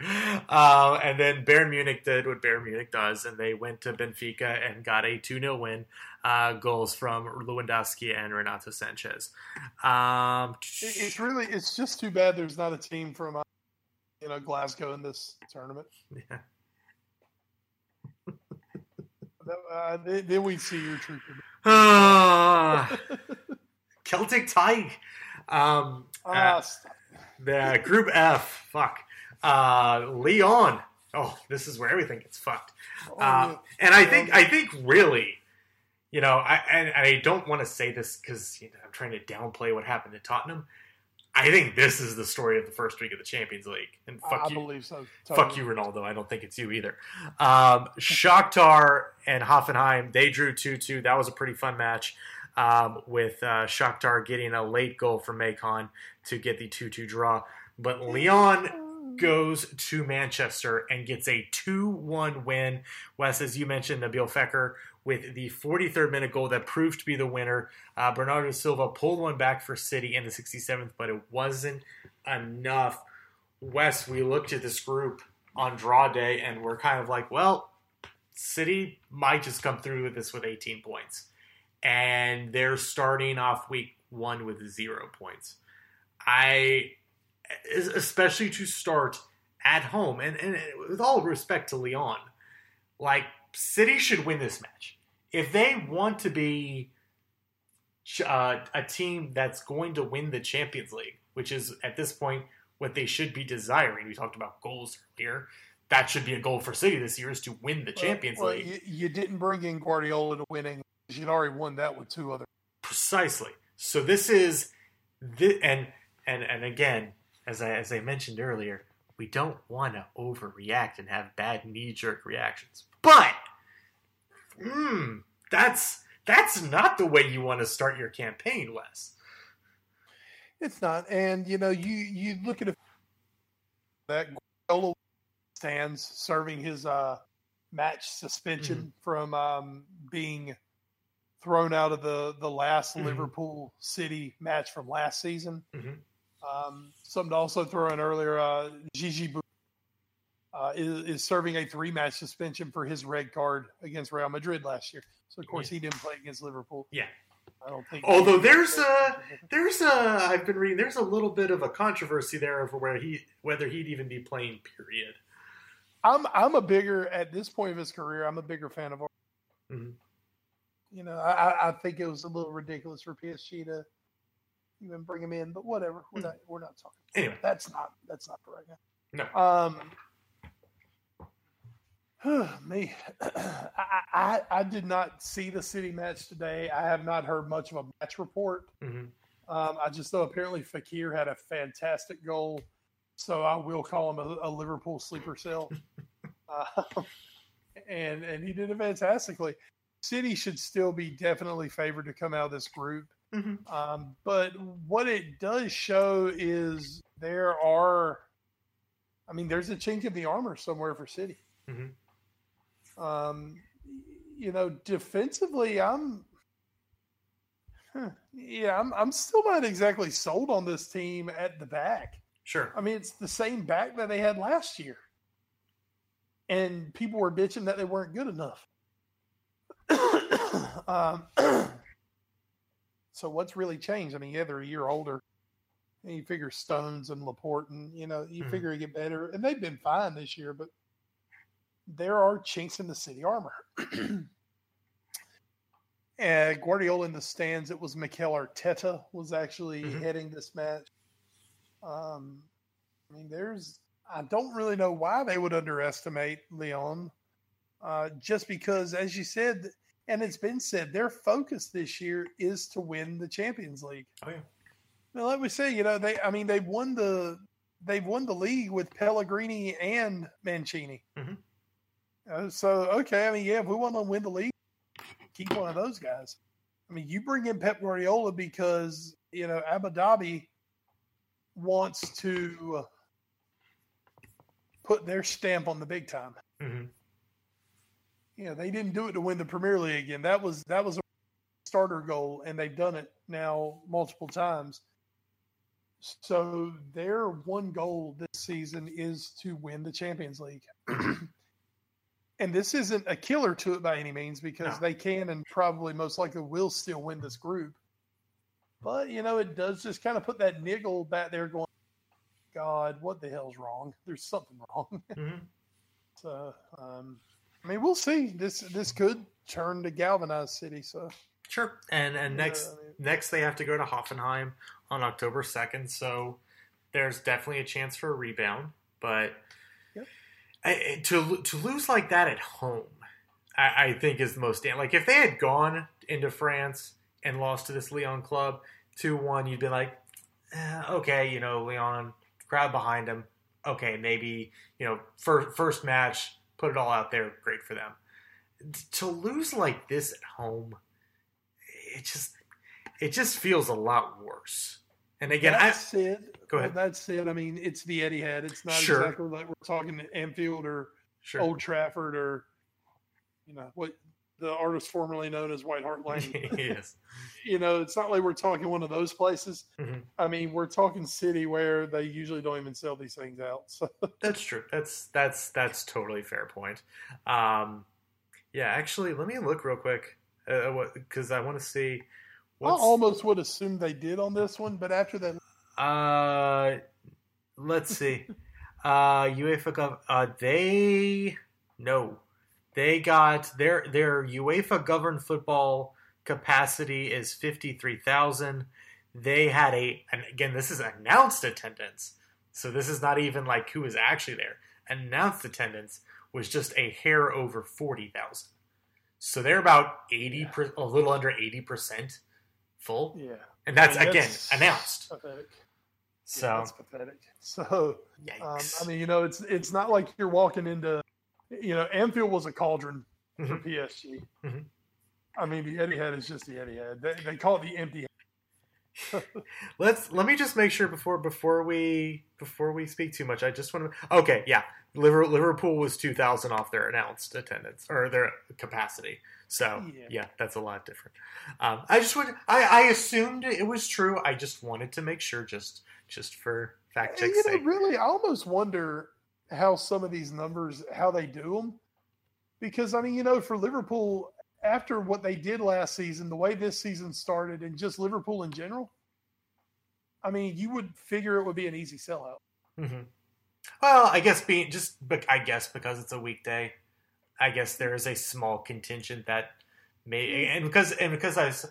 Uh, and then Bayern Munich did what Bayern Munich does, and they went to Benfica and got a 2 0 win. Uh, goals from Lewandowski and Renato Sanches. Um, It- it's really it's just too bad there's not a team from uh, you know Glasgow in this tournament. yeah. Uh, then, we see your true. Ah, Celtic Tige. Um, uh, Ah, the Group F. Fuck. Uh, Lyon. Oh, this is where everything gets fucked. Oh, Uh, and I think I think really, you know, I and, and I don't want to say this because you know, I'm trying to downplay what happened to Tottenham. I think this is the story of the first week of the Champions League. And fuck I, you, believe so. fuck you, Ronaldo. I don't think it's you either. Um, Shakhtar and Hoffenheim they drew two two. That was a pretty fun match. Um, with uh, Shakhtar getting a late goal from Maycon to get the two two draw, but Lyon goes to Manchester and gets a 2 1 win. Wes, as you mentioned, Nabil Fekir with the 43rd minute goal that proved to be the winner. Uh, Bernardo Silva pulled one back for City in the 67th, but it wasn't enough. Wes, we looked at this group on draw day and we're kind of like, well, City might just come through with this with 18 points. And they're starting off week one with zero points. I especially to start at home. And, and with all respect to Lyon, like City should win this match if they want to be uh, a team that's going to win the Champions League, which is at this point what they should be desiring. We talked about goals earlier. That should be a goal for City this year is to win the Champions well, League. You, you, didn't bring in Guardiola to winning. You'd already won that with two other. Precisely. So this is the and and and again, as I as I mentioned earlier, we don't want to overreact and have bad knee jerk reactions. But hmm, that's that's not the way you want to start your campaign, Wes. It's not, and you know, you you look at a, that Guardiola stands serving his uh, match suspension mm-hmm. from um, being thrown out of the the last mm-hmm. Liverpool City match from last season. Mm-hmm. Um, something to also throw in earlier, uh, Gigi uh, is, is, serving a three match suspension for his red card against Real Madrid last year. So of course yeah. he didn't play against Liverpool. Yeah. I don't think. Although there's a there's a I've been reading there's a little bit of a controversy there over where he whether he'd even be playing. Period. I'm I'm a bigger at this point of his career. I'm a bigger fan of. Mm-hmm. You know, I, I think it was a little ridiculous for PSG to even bring him in, but whatever. We're not we're not talking. Anyway, that's not that's not for right now. No. Um. Me, I, I, I did not see the city match today. I have not heard much of a match report. Mm-hmm. Um, I just know apparently Fekir had a fantastic goal, so I will call him a, a Liverpool sleeper cell. uh, and and he did it fantastically. City should still be definitely favored to come out of this group. Mm-hmm. Um, but what it does show is there are, I mean, there's a chink in the armor somewhere for City. Mm-hmm. Um, you know, defensively, I'm, huh, yeah, I'm, I'm still not exactly sold on this team at the back. Sure. I mean, it's the same back that they had last year, and people were bitching that they weren't good enough. um, so what's really changed? I mean, yeah, they're a year older. And you figure Stones and Laporte, and you know, you mm-hmm. figure you get better, and they've been fine this year, but there are chinks in the city armor. and Guardiola in the stands, it was Mikel Arteta was actually mm-hmm. heading this match. Um, I mean, there's I don't really know why they would underestimate Lyon, uh, just because, as you said, and it's been said, their focus this year is to win the Champions League. Oh yeah. Now, like we say, you know, they I mean they've won the they've won the league with Pellegrini and Mancini. Mm-hmm. Uh, so okay, I mean, yeah, if we want to win the league, keep one of those guys. I mean, you bring in Pep Guardiola because you know Abu Dhabi wants to put their stamp on the big time. Mm-hmm. You know, they didn't do it to win the Premier League, and that was that was a starter goal, and they've done it now multiple times. So their one goal this season is to win the Champions League. and this isn't a killer to it by any means because no. they can and probably most likely will still win this group. But you know, it does just kind of put that niggle back there, going, "God, what the hell's wrong? There's something wrong." Mm-hmm. so, um, I mean, we'll see. This this could turn to galvanized city. So sure. And and next I mean, next they have to go to Hoffenheim on October second. So there's definitely a chance for a rebound, but I, to to lose like that at home, I, I think is the most damn. like if they had gone into France and lost to this Lyon club two one, you'd be like, eh, okay, you know, Lyon, crowd behind him. Okay, maybe you know, first first match, put it all out there. Great for them. To lose like this at home, it just it just feels a lot worse. And again, I said, Go ahead. Well, that said, I mean, it's the Etihad. It's not Sure. exactly like we're talking Anfield or sure. Old Trafford or you know what the artist formerly known as White Hart Lane. yes. you know, it's not like we're talking one of those places. Mhm. I mean, we're talking city where they usually don't even sell these things out. So That's true. That's that's that's totally fair point. Um, yeah, actually, let me look real quick uh, because I want to see. I almost would assume they did on this one, but after that, Uh, let's see. uh, UEFA gov. Uh, they no, they got their their UEFA governed football capacity is fifty three thousand. They had a and again this is announced attendance, so this is not even like who is actually there. Announced attendance was just a hair over forty thousand. So they're about eighty, per, a little under eighty percent full, yeah, and that's I mean, again that's announced. pathetic. So yeah, that's pathetic. So um. I mean, you know, it's it's not like you're walking into, you know, Anfield was a cauldron for Mhm. PSG. Mhm. I mean, the Etihad is just the Etihad. They, they call it the empty. Let's let me just make sure before before we before we speak too much. I just want to. Okay, yeah, Liverpool, Liverpool was two thousand off their announced attendance or their capacity. So yeah, Yeah. that's a lot different. Um, I just would. I, I assumed it was true. I just wanted to make sure, just just for fact check's you know, sake. really, I almost wonder how some of these numbers, how they do them, because I mean, you know, for Liverpool, after what they did last season, the way this season started, and just Liverpool in general, I mean, you would figure it would be an easy sellout. hmm Well, I guess being just, I guess because it's a weekday, I guess there is a small contingent that may, and because and because I, s-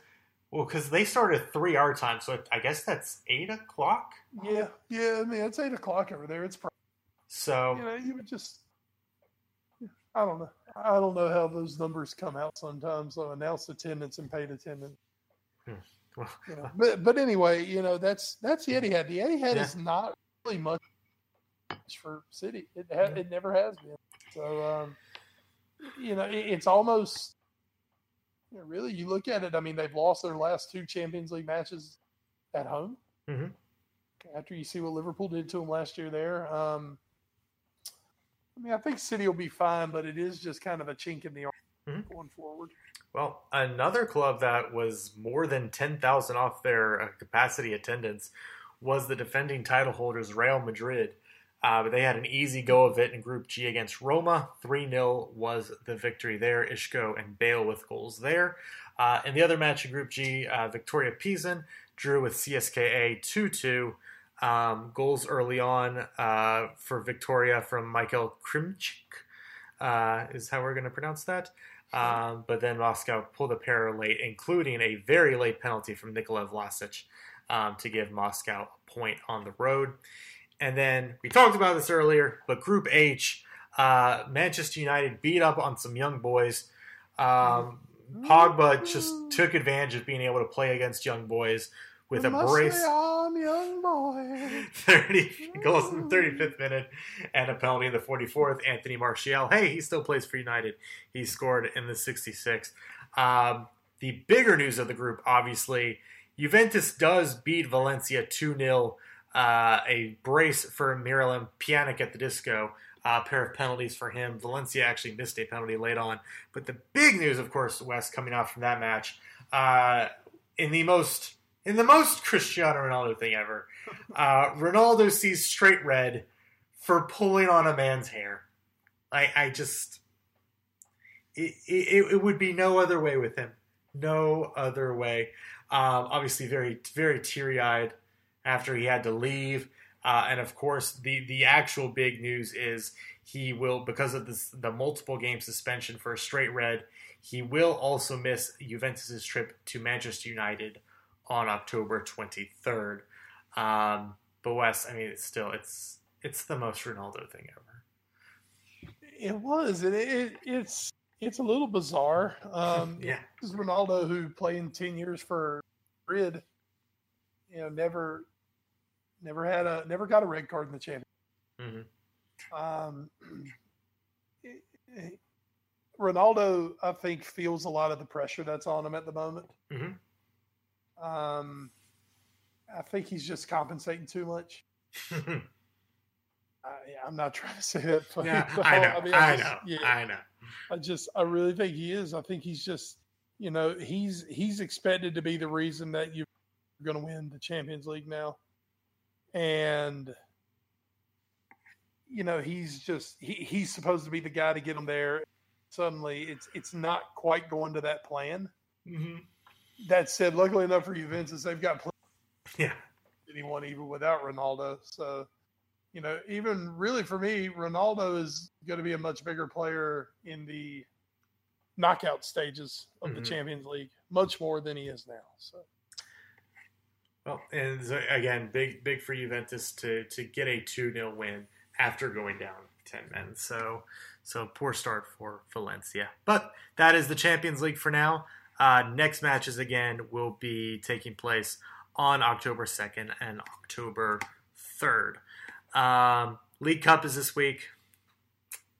well, because they start at three our time, so I guess that's eight o'clock. Yeah, yeah. I mean, it's eight o'clock over there. It's probably, So you know, you would just, I don't know. I don't know how those numbers come out sometimes. So announced attendance and paid attendance. well, you know. But but anyway, you know that's that's the Etihad. The Etihad Yeah. is not really much for City. It ha- it never has been. So um, you know it, it's almost you know, really you look at it. I mean they've lost their last two Champions League matches at home. Mhm. After you see what Liverpool did to them last year, there. Um, I mean, I think City will be fine, but it is just kind of a chink in the arm Mhm. going forward. well, another club that was more than ten thousand off their uh, capacity attendance was the defending title holders Real Madrid. Uh, but they had an easy go of it in Group G against Roma. 3 0 was the victory there. Isco and Bale with goals there. Uh, in the other match in Group G, uh, Viktoria Plzeň drew with CSKA 2 2. Um, goals early on uh, for Viktoria from Michael Krmenčík, uh, is how we're going to pronounce that. Um, but then Moscow pulled a pair late, including a very late penalty from Nikola Vlasic um, to give Moscow a point on the road. And then we talked about this earlier, but Group H, uh, Manchester United beat up on some young boys. Um, Pogba just took advantage of being able to play against young boys with a brace. on, young boy. 30 goals in the 35th minute and a penalty in the 44th. Anthony Martial, hey, he still plays for United. He scored in the 66th. Um, the bigger news of the group, obviously, Juventus does beat Valencia 2 0. Uh, a brace for Miralem Pjanic at the disco. A pair of penalties for him. Valencia actually missed a penalty late on. But the big news, of course, Wes coming off from that match, uh, in the most in the most Cristiano Ronaldo thing ever, uh, Ronaldo sees straight red for pulling on a man's hair. I, I just, it, it, it would be no other way with him. No other way. Um, obviously, very, very teary eyed after he had to leave. Uh, and of course, the, the actual big news is he will, because of this, the multiple game suspension for a straight red, he will also miss Juventus's trip to Manchester United on October 23rd. Um, but Wes, I mean, it's still it's it's the most Ronaldo thing ever. It was, and it, it, it's it's a little bizarre. Um, Yeah, This is Ronaldo who playing ten years for Madrid, you know, never Never had a never got a red card in the championship. Mhm. Um, Ronaldo, I think, feels a lot of the pressure that's on him at the moment. Mhm. Um, I think he's just compensating too much. I, I'm not trying to say that. funny, yeah, I know. mean, I, just- know. yeah, I know. I just, I really think he is. I think he's just, you know, he's he's expected to be the reason that you're going to win the Champions League now, and you know, he's just he, he's supposed to be the guy to get him there. Suddenly, it's it's not quite going to that plan. Mhm. That said, luckily enough for Juventus, they've got plenty Yeah. anyone even without Ronaldo. So, you know, even really for me, Ronaldo is going to be a much bigger player in the knockout stages of the Mhm. Champions League, much more than he is now. So, Well, and again, big big for Juventus to to get a two 0 win after going down ten men. So so poor start for Valencia, but that is the Champions League for now. Uh, next matches again will be taking place on October second and October third. Um, League Cup is this week.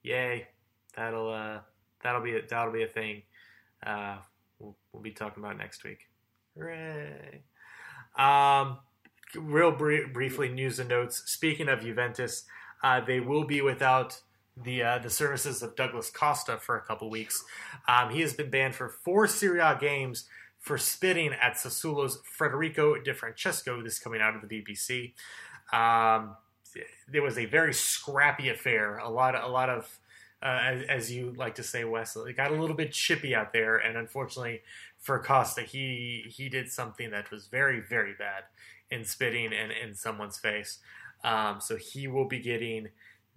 Yay! That'll uh, that'll be a, that'll be a thing. Uh, we'll, we'll be talking about next week. Hooray! Um, real br- briefly, news and notes. Speaking of Juventus, uh, they will be without the uh, the services of Douglas Costa for a couple weeks. Um, he has been banned for four Serie A games for spitting at Sassuolo's Federico Di Francesco. This coming out of the BBC. Um, there was a very scrappy affair. A lot of a lot of uh, as, as you like to say, Wesley, it got a little bit chippy out there, and unfortunately for Costa, he he did something that was very very bad in spitting in, in someone's face. Um, so he will be getting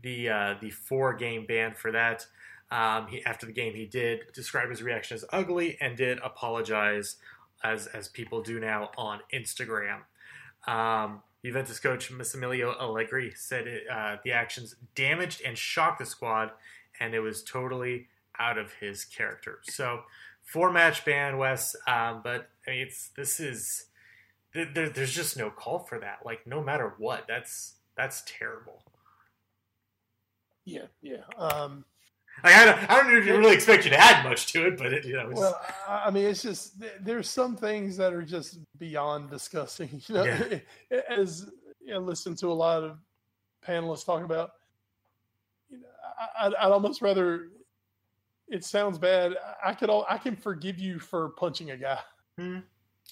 the uh, the four game ban for that. Um, he, after the game, he did describe his reaction as ugly and did apologize, as as people do now on Instagram. Um, Juventus coach Massimiliano Allegri said it, uh, the actions damaged and shocked the squad, and it was totally out of his character. So, four match ban, Wes. Um, but I mean, it's this is there, there- there's just no call for that. Like, no matter what, that's that's terrible. yeah, yeah. Um, Like, I don't, I don't really expect you to add much to it, but it, you know, it's, well, I I mean, it's just there's some things that are just beyond discussing. You know, Yeah. as you know, listen to a lot of panelists talk about, you know, I'd, I'd almost rather. It sounds bad. I- could. All, I can forgive you for punching a guy.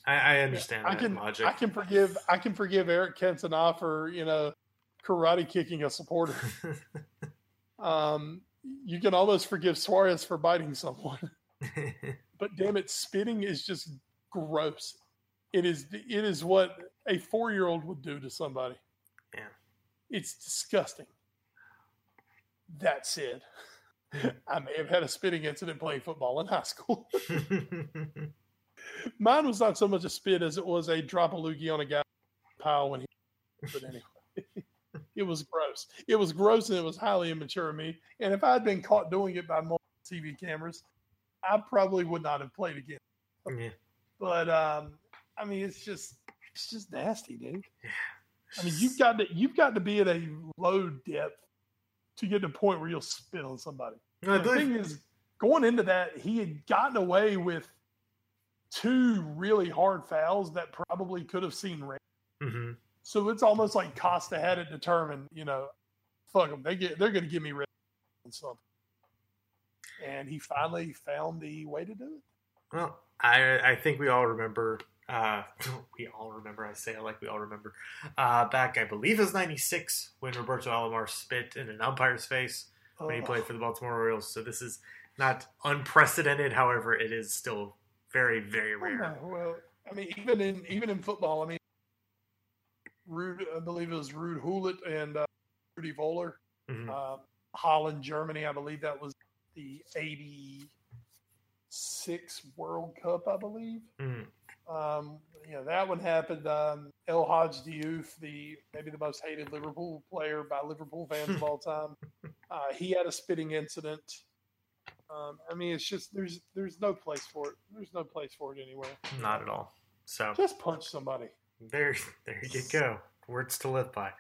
I, I understand I that can. logic. I can forgive. I can forgive Eric Cantona for you know karate kicking a supporter. Um, you can almost forgive Suarez for biting someone. but damn it, spitting is just gross. It is it is what a four year old would do to somebody. Yeah. It's disgusting. That said, I may have had a spitting incident playing football in high school. Mine was not so much a spit as it was a drop a loogie on a guy pile when he but anyway. it was gross. It was gross and it was highly immature of me. And if I had been caught doing it by more TV cameras, I probably would not have played again. Yeah. But um, I mean, it's just it's just nasty, dude. Yeah. I mean, you've got to you've got to be at a low depth to get to the point where you'll spit on somebody. I the thing is, going into that, he had gotten away with two really hard fouls that probably could have seen red. Mhm. So it's almost like Costa had it determined. You know, fuck them. They get they're going to give me red on something. And he finally found the way to do it. Well, I I think we all remember. Uh, we all remember. I say it like we all remember. Uh, back, I believe it was '96 when Roberto Alomar spit in an umpire's face when he played for the Baltimore Orioles. So this is not unprecedented. However, it is still very, very rare. know. Well, I mean, even in even in football, I mean, Ruud, I believe it was Ruud Gullit and uh, Rudi Völler, Mhm. um, Holland, Germany. I believe that was the '86 World Cup. I believe. Mhm. Um, you know, that one happened. Um, El Hadj Diouf, the maybe the most hated Liverpool player by Liverpool fans of all time, uh, he had a spitting incident. Um, I mean, it's just there's there's no place for it. There's no place for it anywhere. Not at all. So Just punch somebody. there, there you go. Words to live by.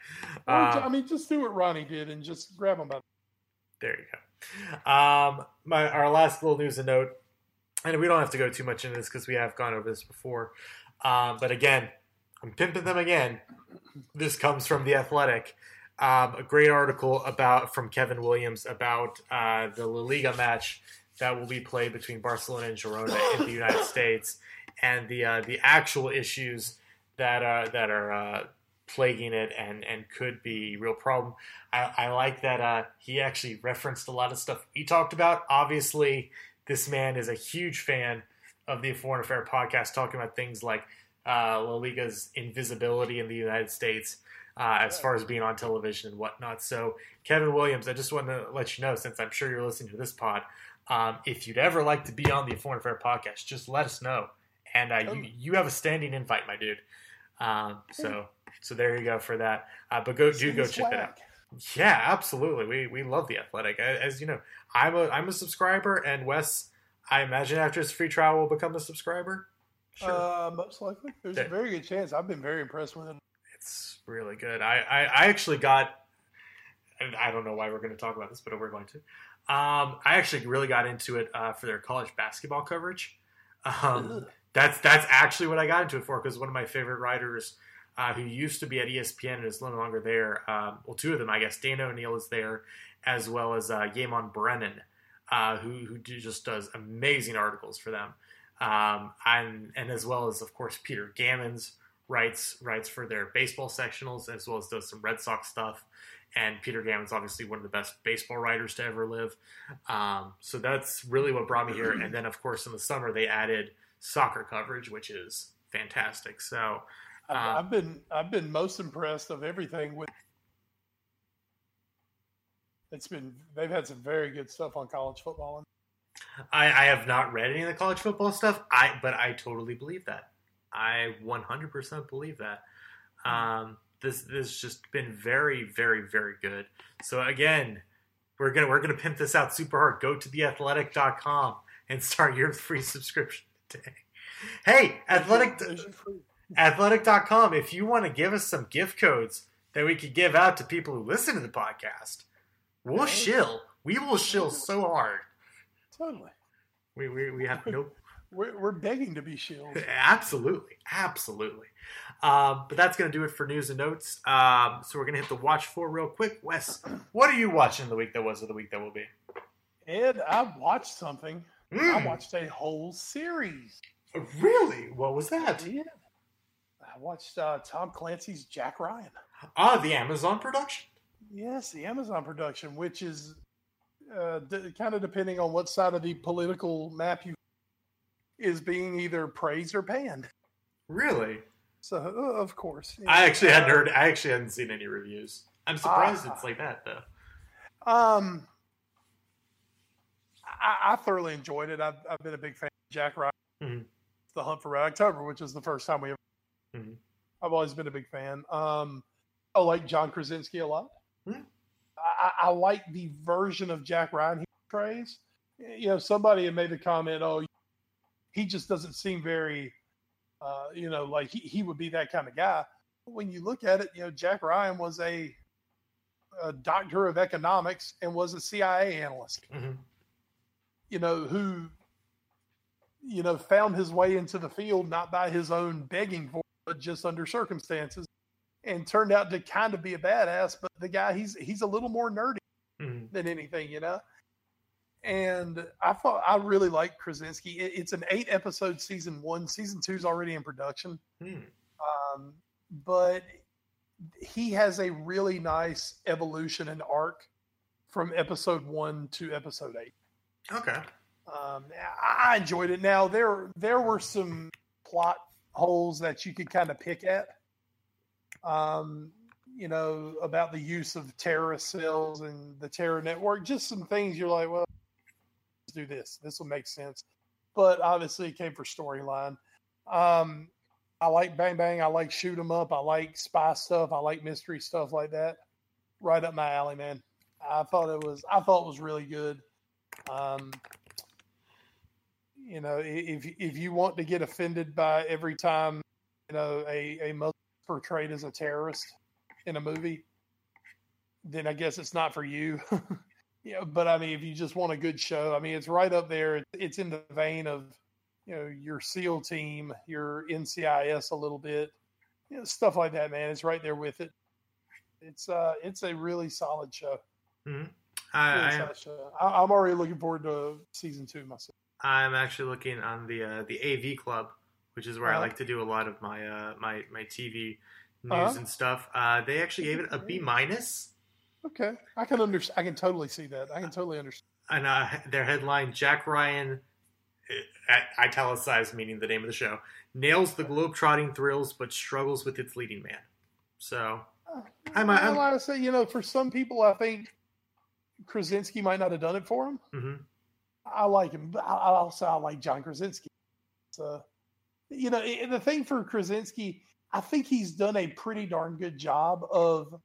Or, I mean, just do what Ronnie did and just grab him by. there you go. Um, my our last little news and note, and we don't have to go too much into this because we have gone over this before. Um, but again, I'm pimping them again. This comes from the Athletic. Um, a great article about from Kevin Williams about uh, the La Liga match that will be played between Barcelona and Girona in the United States, and the uh, the actual issues that uh, that are uh, plaguing it and and could be real problem. I, I like that uh, he actually referenced a lot of stuff we talked about. Obviously, this man is a huge fan of the Foreign Affair podcast, talking about things like uh, La Liga's invisibility in the United States. Uh, as far as being on television and whatnot. So, Kevin Williams, I just want to let you know, since I'm sure you're listening to this pod, um, if you'd ever like to be on the Foreign Affair podcast, just let us know. And uh, you, you have a standing invite, my dude. Um, so, so there you go for that. Uh, but go do go check it out. Yeah, absolutely. We we love the Athletic. As you know, I'm a I'm a subscriber, and Wes, I imagine after his free trial will become a subscriber. Sure, Uh, most likely, there's Yeah. a very good chance. I've been very impressed with it. it's really good. I, I I actually got, and I don't know why we're going to talk about this, but we're going to. Um, I actually really got into it uh, for their college basketball coverage. Um, that's that's actually what I got into it for because one of my favorite writers uh, who used to be at ESPN and is no longer there. Um, well, two of them, I guess. Dana O'Neill is there, as well as uh, Eamonn Brennan, uh, who who just does amazing articles for them, um, and and as well as of course Peter Gammons writes writes for their baseball sectionals as well as does some Red Sox stuff. And Peter Gammons obviously one of the best baseball writers to ever live. Um, so that's really what brought me here. And then of course in the summer they added soccer coverage, which is fantastic. So I've, Uh, I've been I've been most impressed of everything with. It's been they've had some very good stuff on college football. I, I have not read any of the college football stuff. I but I totally believe that. I 100% believe that. Um, this this has just been very very very good. So again, we're gonna we're gonna pimp this out super hard. Go to theathletic.com and start your free subscription today. Hey, athletic There's your free- athletic.com if you want to give us some gift codes that we could give out to people who listen to the podcast. We'll Okay. shill. We will shill so hard. Totally, We, we, we have no we're, we're begging to be shilled. Absolutely, absolutely. Um, but that's going to do it for news and notes. Um, so we're going to hit the watch for real quick. Wes, what are you watching the week that was or the week that will be? Ed, I watched something. I Mm, watched a whole series. really? What was that? Yeah. I watched uh, Tom Clancy's Jack Ryan. Ah, the Amazon production. Yes, the Amazon production, which is uh, d- kind of depending on what side of the political map you is being either praised or panned. Really? So, uh, of course, you I actually hadn't uh, heard. I actually hadn't seen any reviews. I'm surprised Ah. it's like that though. Um, I, I thoroughly enjoyed it. I've, I've been a big fan of Jack Ryan. Mhm. The Hunt for Red October, which is the first time we ever. Mhm. I've always been a big fan. Um, I like John Krasinski a lot. I, I like the version of Jack Ryan he portrays. You know, somebody had made the comment, "Oh, he just doesn't seem very, uh, you know, like he, he would be that kind of guy." When you look at it, you know, Jack Ryan was a a doctor of economics and was a CIA analyst, Mhm. you know, who, you know, found his way into the field not by his own begging for, it, but just under circumstances, and turned out to kind of be a badass. But the guy, he's he's a little more nerdy Mhm. than anything, you know. And I thought I really liked Krasinski. It, it's an eight episode season one. Season two's already in production. Hmm. Um, but he has a really nice evolution and arc from episode one to episode eight. Okay. Um, I I enjoyed it. Now there there were some plot holes that you could kind of pick at. Um, you know about the use of terrorist cells and the terror network. Just some things you're like, well, let's do this. This will make sense. But obviously, it came for storyline. Um, I like Bang Bang. I like Shoot 'em Up. I like spy stuff. I like mystery stuff like that. Right up my alley, man. I thought it was. I thought it was really good. Um, you know, if if you want to get offended by every time you know a a Muslim portrayed as a terrorist, in a movie, then I guess it's not for you. yeah, but I mean, if you just want a good show, I mean, it's right up there. It's in the vein of you know your SEAL team, your NCIS a little bit, you know, stuff like that. Man, it's right there with it. It's uh, it's a really solid show. Mhm. Really I, I, solid show. I, I'm already looking forward to season two myself. I'm actually looking on the uh, the AV Club, which is where I Uh-huh. like to do a lot of my uh, my my TV news Uh-huh. and stuff. Uh, they actually gave it a B minus, Okay, I can understand. I can totally see that. I can totally understand. and uh, their headline: Jack Ryan, uh, italicized meaning the name of the show, nails the globe-trotting thrills but struggles with its leading man. So I'm- I'm- would say, you know, for some people, I think Krasinski might not have done it for him. hmm I like him. I I also I like John Krasinski. So, you know, the thing for Krasinski, I think he's done a pretty darn good job of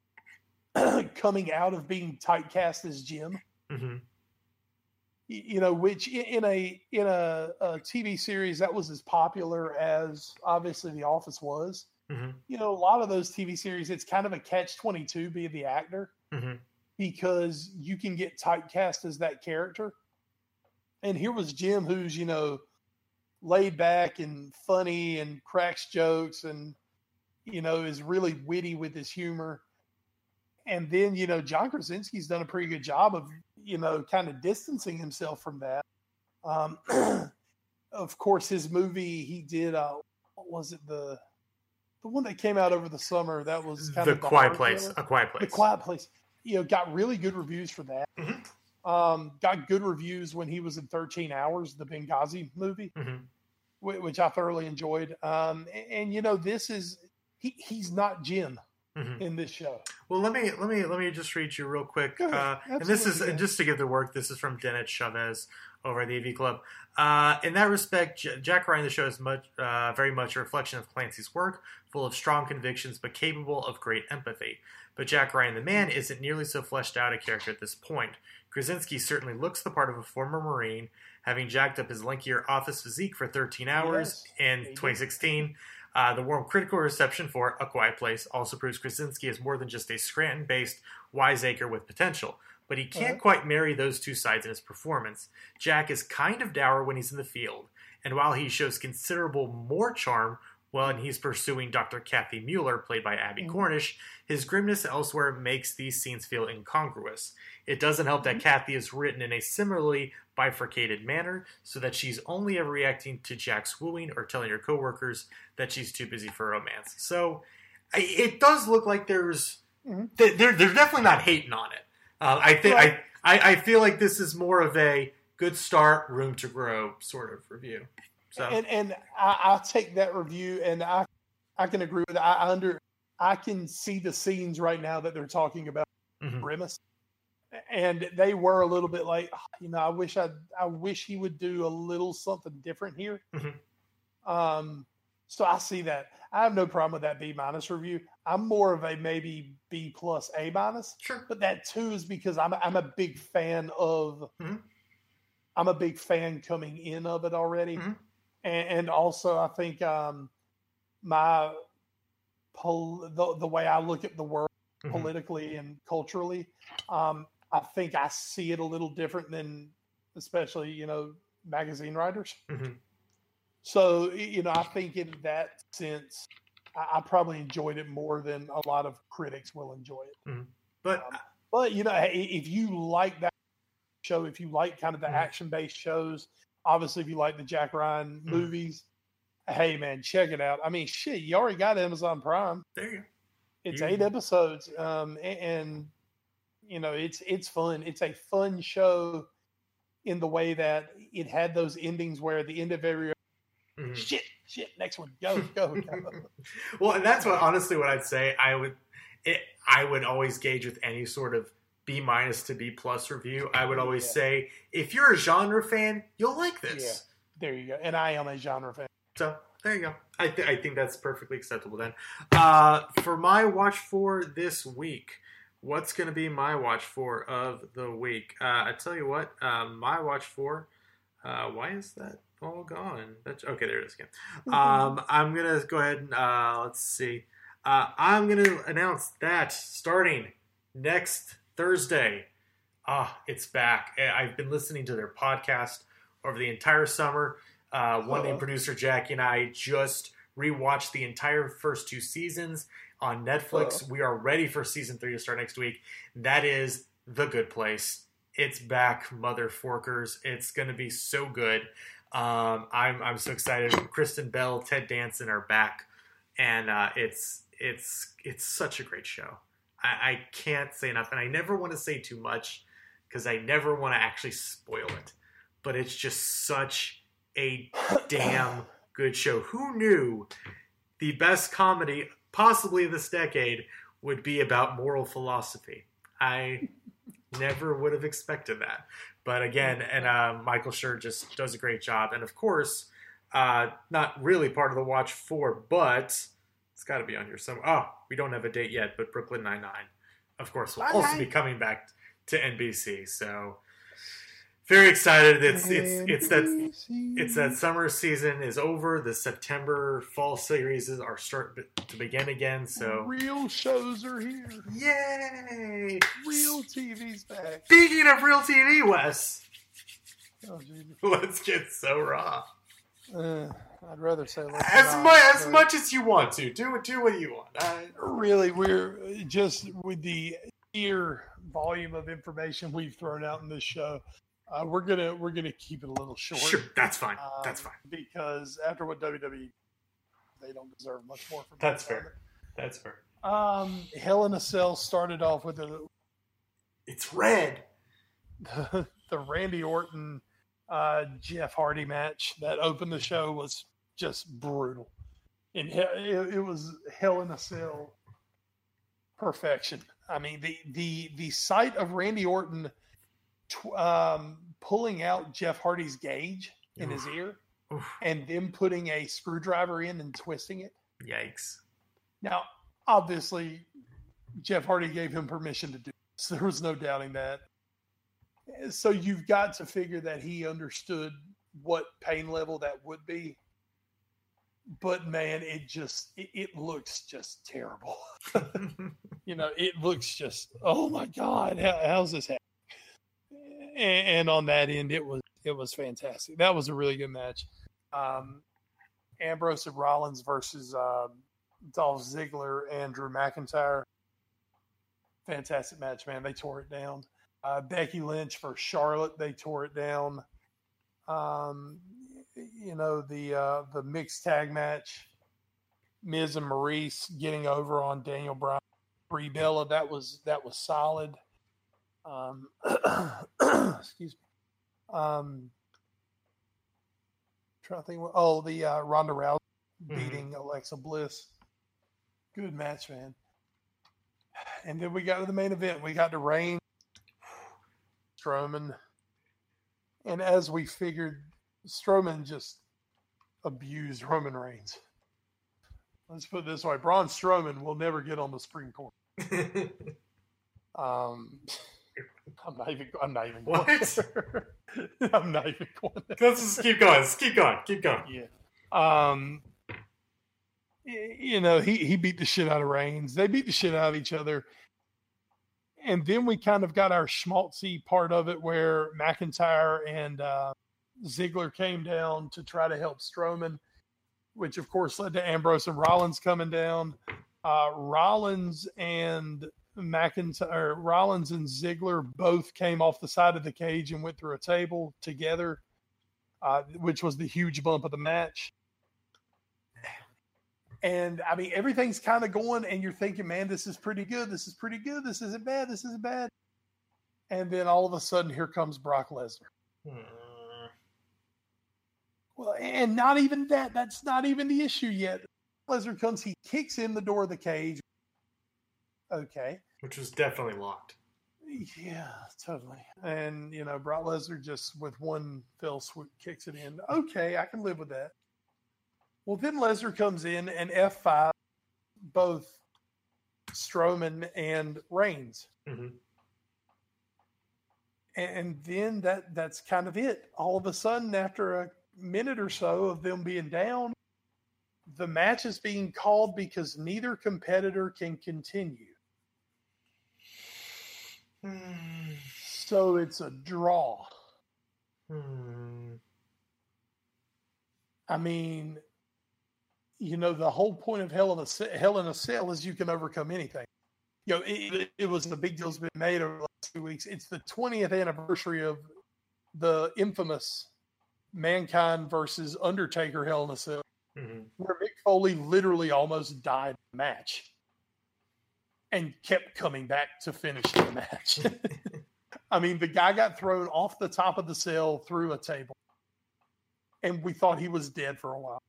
coming out of being typecast as Jim. hmm Y- You know, which in a in a, a TV series that was as popular as obviously The Office was. hmm You know, a lot of those TV series, it's kind of a catch twenty two being the actor. hmm because you can get typecast as that character. And here was Jim, who's, you know, laid back and funny and cracks jokes and, you know, is really witty with his humor. And then, you know, John Krasinski's done a pretty good job of, you know, kind of distancing himself from that. Um, of course, his movie he did, uh, what was it? The, the one that came out over the summer that was kind The of Quiet Place, a Quiet Place. The Quiet Place. You know, got really good reviews for that. Mhm. Um, got good reviews when he was in 13 Hours, the Benghazi movie, hmm whi- which I thoroughly enjoyed. Um, and, and, you know, this is he, he's not Jim hmm in this show. Well, let me let me let me just read you real quick. Uh, and this is yeah. just to give the work. This is from Danette Chavez over at the AV Club. Uh, in that respect, J- Jack Ryan, the show is much uh, very much a reflection of Clancy's work, full of strong convictions but capable of great empathy. But Jack Ryan, the man, isn't nearly so fleshed out a character at this point. Krasinski certainly looks the part of a former Marine, having jacked up his lankier office physique for 13 hours Yes, in 2016. Uh, the warm critical reception for A Quiet Place also proves Krasinski is more than just a Scranton based wiseacre with potential. But he can't Uh-huh. quite marry those two sides in his performance. Jack is kind of dour when he's in the field, and while he shows considerable more charm when he's pursuing Dr. Cathy Mueller, played by Abbie Mhm. Cornish, his grimness elsewhere makes these scenes feel incongruous. It doesn't help that Mhm. Kathy is written in a similarly bifurcated manner, so that she's only ever reacting to Jack's wooing or telling her coworkers that she's too busy for romance. So I- it does look like there's Mhm. they're they're definitely not hating on it. Uh, I think Right. I, I I feel like this is more of a good start, room to grow sort of review. So And and I, I'll take that review, and I I can agree with. I I under I can see the scenes right now that they're talking about mhm. Grimace, and they were a little bit like, "Ah, you know, I wish I I wish he would do a little something different here. Mhm. Um, so I see that. I have no problem with that B minus review. I'm more of a maybe B plus A minus, sure. but that too is because I'm I'm a big fan of. Mhm. I'm a big fan coming in of it already, Mhm. And, and also I think um, my pol- the, the way I look at the world Mhm. politically and culturally, um, I think I see it a little different than, especially you know, magazine writers. Mhm. So you know, I think in that sense, I, I probably enjoyed it more than a lot of critics will enjoy it. But Um, But you know, if you like that show, if you like kind of the Mhm. action based shows, obviously if you like the Jack Ryan Mhm. movies, hey man, check it out. I mean, shit, you already got Amazon Prime. there you go. It's You- eight episodes, um, a- and, you know it's it's fun. It's a fun show in the way that it had those endings where at the end of every Mhm. shit, shit, next one, go, go, go. well, and that's what honestly what I'd say. I would it, I would always gauge with any sort of B minus to B plus review. I would always Yeah. say if you're a genre fan, you'll like this. there you go. And I am a genre fan. So there you go. I, th- I think that's perfectly acceptable then. Uh, for my watch for this week, what's going to be my watch for of the week? Uh, I tell you what, uh, my watch for. Uh, why is that all gone? That's okay. There it is again. Um, I'm gonna go ahead and uh, let's see. Uh, I'm going to announce that starting next Thursday. Ah, it's back. I- I've been listening to their podcast over the entire summer. Uh, one named Oh. producer Jackie and I just rewatched the entire first two seasons on Netflix. Oh. We are ready for season three to start next week. That is The Good Place. It's back, mother forkers. It's going to be so good. Um, I'm I'm so excited. Kristen Bell, Ted Danson are back, and uh, it's it's it's such a great show. I, I can't say enough, and I never want to say too much because I never want to actually spoil it. But it's just such a damn good show. Who knew the best comedy, possibly this decade, would be about moral philosophy? I never would have expected that. But again, and uh, Michael Schur just does a great job. And of course, uh, not really part of the watch four, but it's got to be on here somewhere. Oh, we don't have a date yet, but Brooklyn Nine Nine, of course, will also be coming back to NBC. So very excited. It's it's it's that it's that summer season is over. The September fall series are start to begin again. So real shows are here. yay! Real TV's back. Speaking of real TV, Wes, Oh, let's get so raw. Uh, I'd rather say let's As not, much as much as you want to do do what you want. I, Really, we're just with the sheer volume of information we've thrown out in this show. Uh, we're gonna we're gonna keep it a little short. sure, that's fine. um, That's fine. because after what WWE, they don't deserve much more from. That's fair. That's fair. Um, Hell in a Cell started off with a. It's red. the, the Randy Orton uh, Jeff Hardy match that opened the show was just brutal, and it, was Hell in a Cell perfection. I mean the the the sight of Randy Orton tw- um, pulling out Jeff Hardy's gauge in his ear Oof. and then putting a screwdriver in and twisting it. Yikes. Now, obviously, Jeff Hardy gave him permission to do this. There was no doubting that. So you've got to figure that he understood what pain level that would be. But man, it just it, it looks just terrible. you know, it looks just oh my god, how, how's this happen? And, and on that end, it was it was fantastic. That was a really good match. Um, Ambrose and Rollins versus um, Dolph Ziggler and Drew McIntyre. Fantastic match, man. They tore it down. Uh, Becky Lynch for Charlotte. They tore it down. Um, you know the uh, the mixed tag match. Miz and Maryse getting over on Daniel Bryan, Brie Bella. That was that was solid. Um, excuse me. Um, trying to think. What, oh, the uh, Ronda Rousey Mhm. beating Alexa Bliss. Good match, man. And then we got to the main event. We got to Reigns, Strowman, and as we figured, Strowman just abused Roman Reigns. Let's put it this way: Braun Strowman will never get on the Supreme Court. Um, I'm not even. I'm not even. Going What? there. I'm not even going. There. Let's just keep going. Let's keep going. Keep going. Yeah. Um. You know, he he beat the shit out of Reigns. They beat the shit out of each other. And then we kind of got our schmaltzy part of it where McIntyre and uh, Ziggler came down to try to help Strowman, which of course led to Ambrose and Rollins coming down. Uh, Rollins and McIntyre, Rollins and Ziggler both came off the side of the cage and went through a table together uh, which was the huge bump of the match. And I mean, everything's kind of going, and you're thinking, man, this is pretty good. This is pretty good. This isn't bad. This isn't bad. And then all of a sudden, here comes Brock Lesnar. Hmm. Well, and not even that. That's not even the issue yet. Lesnar comes, he kicks in the door of the cage. Okay. Which was definitely locked. Yeah, totally. And you know, Brock Lesnar just with one fell swoop kicks it in. Okay, I can live with that. Well, then Lesnar comes in and F five both Strowman and Reigns, Mhm. and then that that's kind of it. All of a sudden, after a minute or so of them being down, The match is being called because neither competitor can continue. Hmm. So it's a draw. Hmm. I mean, you know, the whole point of Hell in a Hell in a Cell is you can overcome anything. You know, it, it, it was a big deal's been made over the last two weeks. It's the 20th anniversary of the infamous Mankind versus Undertaker Hell in a Cell, Mhm. where Mick Foley literally almost died in the match and kept coming back to finish the match. I mean, the guy got thrown off the top of the cell through a table, and we thought he was dead for a while.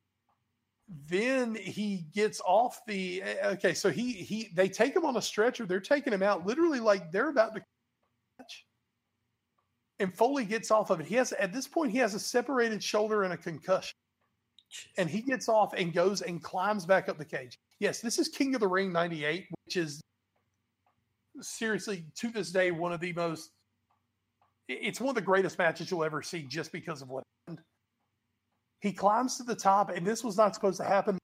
Then he gets off the eh, okay, so he he they take him on a stretcher. They're taking him out literally like they're about to. And Foley gets off of it. He has at this point he has a separated shoulder and a concussion and he gets off and goes and climbs back up the cage. Yes, this is King of the Ring 98, which is seriously to this day one of the most it's one of the greatest matches you'll ever see just because of what happened. He climbs to the top, and this was not supposed to happen.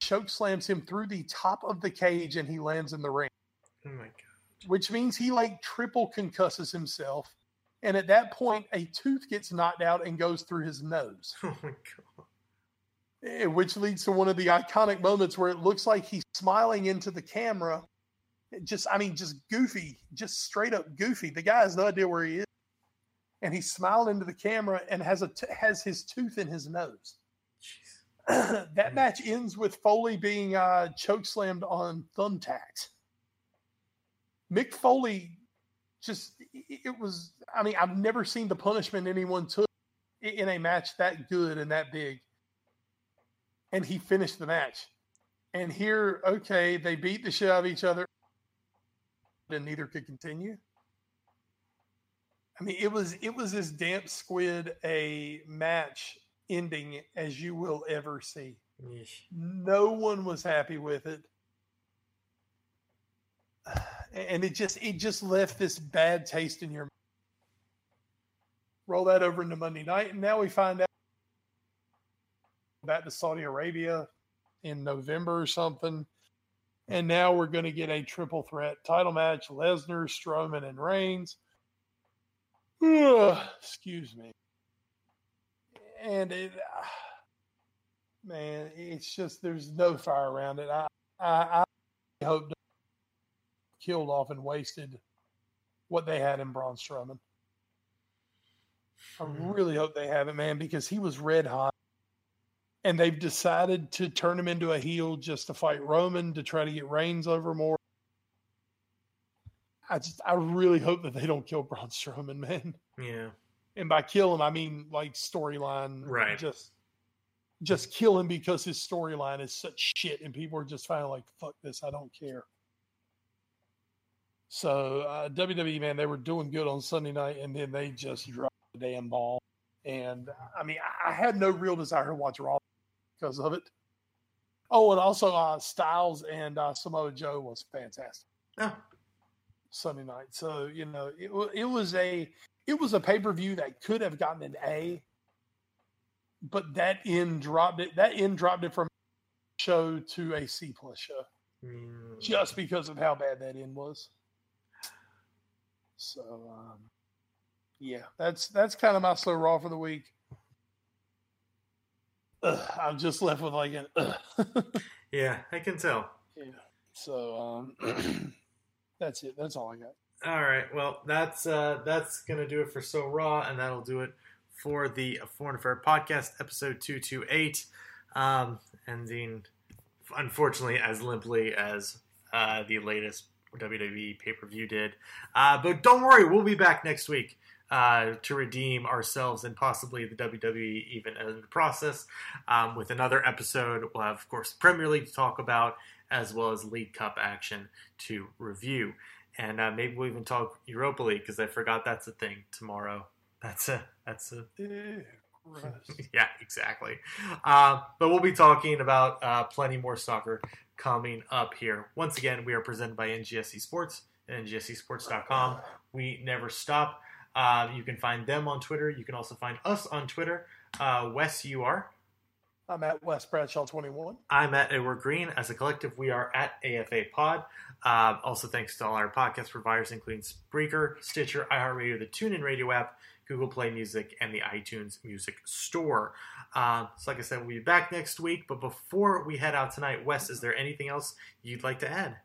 Choke slams him through the top of the cage and he lands in the ring Oh my god. which means he like triple concusses himself. And at that point, a tooth gets knocked out and goes through his nose, Oh my god. eh, which leads to one of the iconic moments where it looks like he's smiling into the camera. It Just, I mean, just goofy, just straight up goofy. The guy has no idea where he is, and he's smiling into the camera and has a t- has his tooth in his nose. That match ends with Foley being uh, choke slammed on thumbtacks. Mick Foley just it was I mean I've never seen the punishment anyone took in a match that good and that big. And he finished the match. And here, okay, they beat the shit out of each other, and neither could continue. I mean, it was it was as damp squid a match ending as you will ever see. No one was happy with it. And it just it just left this bad taste in your mouth. Roll that over into Monday night, and now we find out back to Saudi Arabia in November or something. And now we're going to get a triple threat title match: Lesnar, Strowman, and Reigns. Ugh, excuse me. And it, ah, man, it's just there's no fire around it. I I, I hope killed off and wasted what they had in Braun Strowman. I Hmm. really hope they haven't, man, because he was red hot. And they've decided to turn him into a heel just to fight Roman to try to get Reigns over more. I just I really hope that they don't kill Braun Strowman, man. Yeah. And by kill him, I mean like storyline. Right. Just just kill him because his storyline is such shit and people are just finally like, fuck this, I don't care. So uh, WWE man, they were doing good on Sunday night and then they just dropped the damn ball. And I mean, I, had no real desire to watch Raw because of it. Oh, and also uh, Styles and uh, Samoa Joe was fantastic. Oh. Sunday night. So you know, it it was a it was a pay per view that could have gotten an A, but that end dropped it. That end dropped it from show to a C plus show Mm. just because of how bad that end was. So um, yeah, that's that's kind of my So Raw for the week. Ugh, I'm just left with like an. Yeah, I can tell. yeah. So um, that's it. That's all I got. All right. Well, that's uh, that's gonna do it for So Raw, and that'll do it for the Foreign Affair podcast, episode two two eight, um, ending unfortunately as limply as uh, the latest WWE pay per view did. Uh, but don't worry, we'll be back next week. Uh, to redeem ourselves and possibly the WWE even in the process um, with another episode. We'll have, of course, Premier League to talk about as well as League Cup action to review and uh, maybe we'll even talk Europa League because I forgot that's a thing tomorrow. That's a that's a Ew, yeah exactly. Uh, but we'll be talking about uh, plenty more soccer coming up here. Once again, we are presented by NGSC Sports and NGSCSports.com. We never stop. Uh, you can find them on Twitter. You can also find us on Twitter. Uh, Wes, you are I'm at Wes Bradshaw 21. I'm at Edward Greene. As a collective, we are at AFA Pod. Uh, also, thanks to all our podcast providers, including Spreaker, Stitcher, iHeartRadio, the TuneIn Radio app, Google Play Music, and the iTunes Music Store. Uh, so, like I said, we'll be back next week. But before we head out tonight, Wes, is there anything else you'd like to add?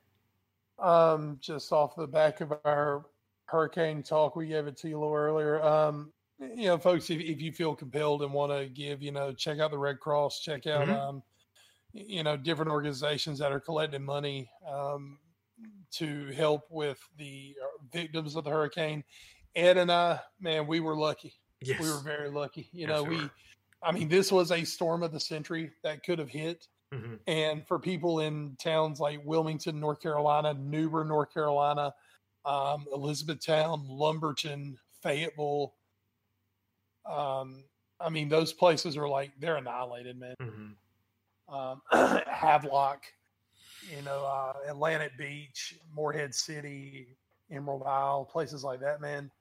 Um, just off the back of our hurricane talk, we gave it to you a little earlier. Um, you know, folks, if, if you feel compelled and want to give, you know, check out the Red Cross, check out, Mhm. um, you know, different organizations that are collecting money um, to help with the uh, victims of the hurricane. Ed and I, man, we were lucky. Yes. We were very lucky. You Yes, know, we were. I mean, this was a storm of the century that could have hit. hmm And for people in towns like Wilmington, North Carolina, New Bern, North Carolina, um, Elizabethtown, Lumberton, Fayetteville, um, I mean, those places are like they're annihilated, man. hmm Um, Havelock, you know, uh, Atlantic Beach, Morehead City, Emerald Isle, places like that, man.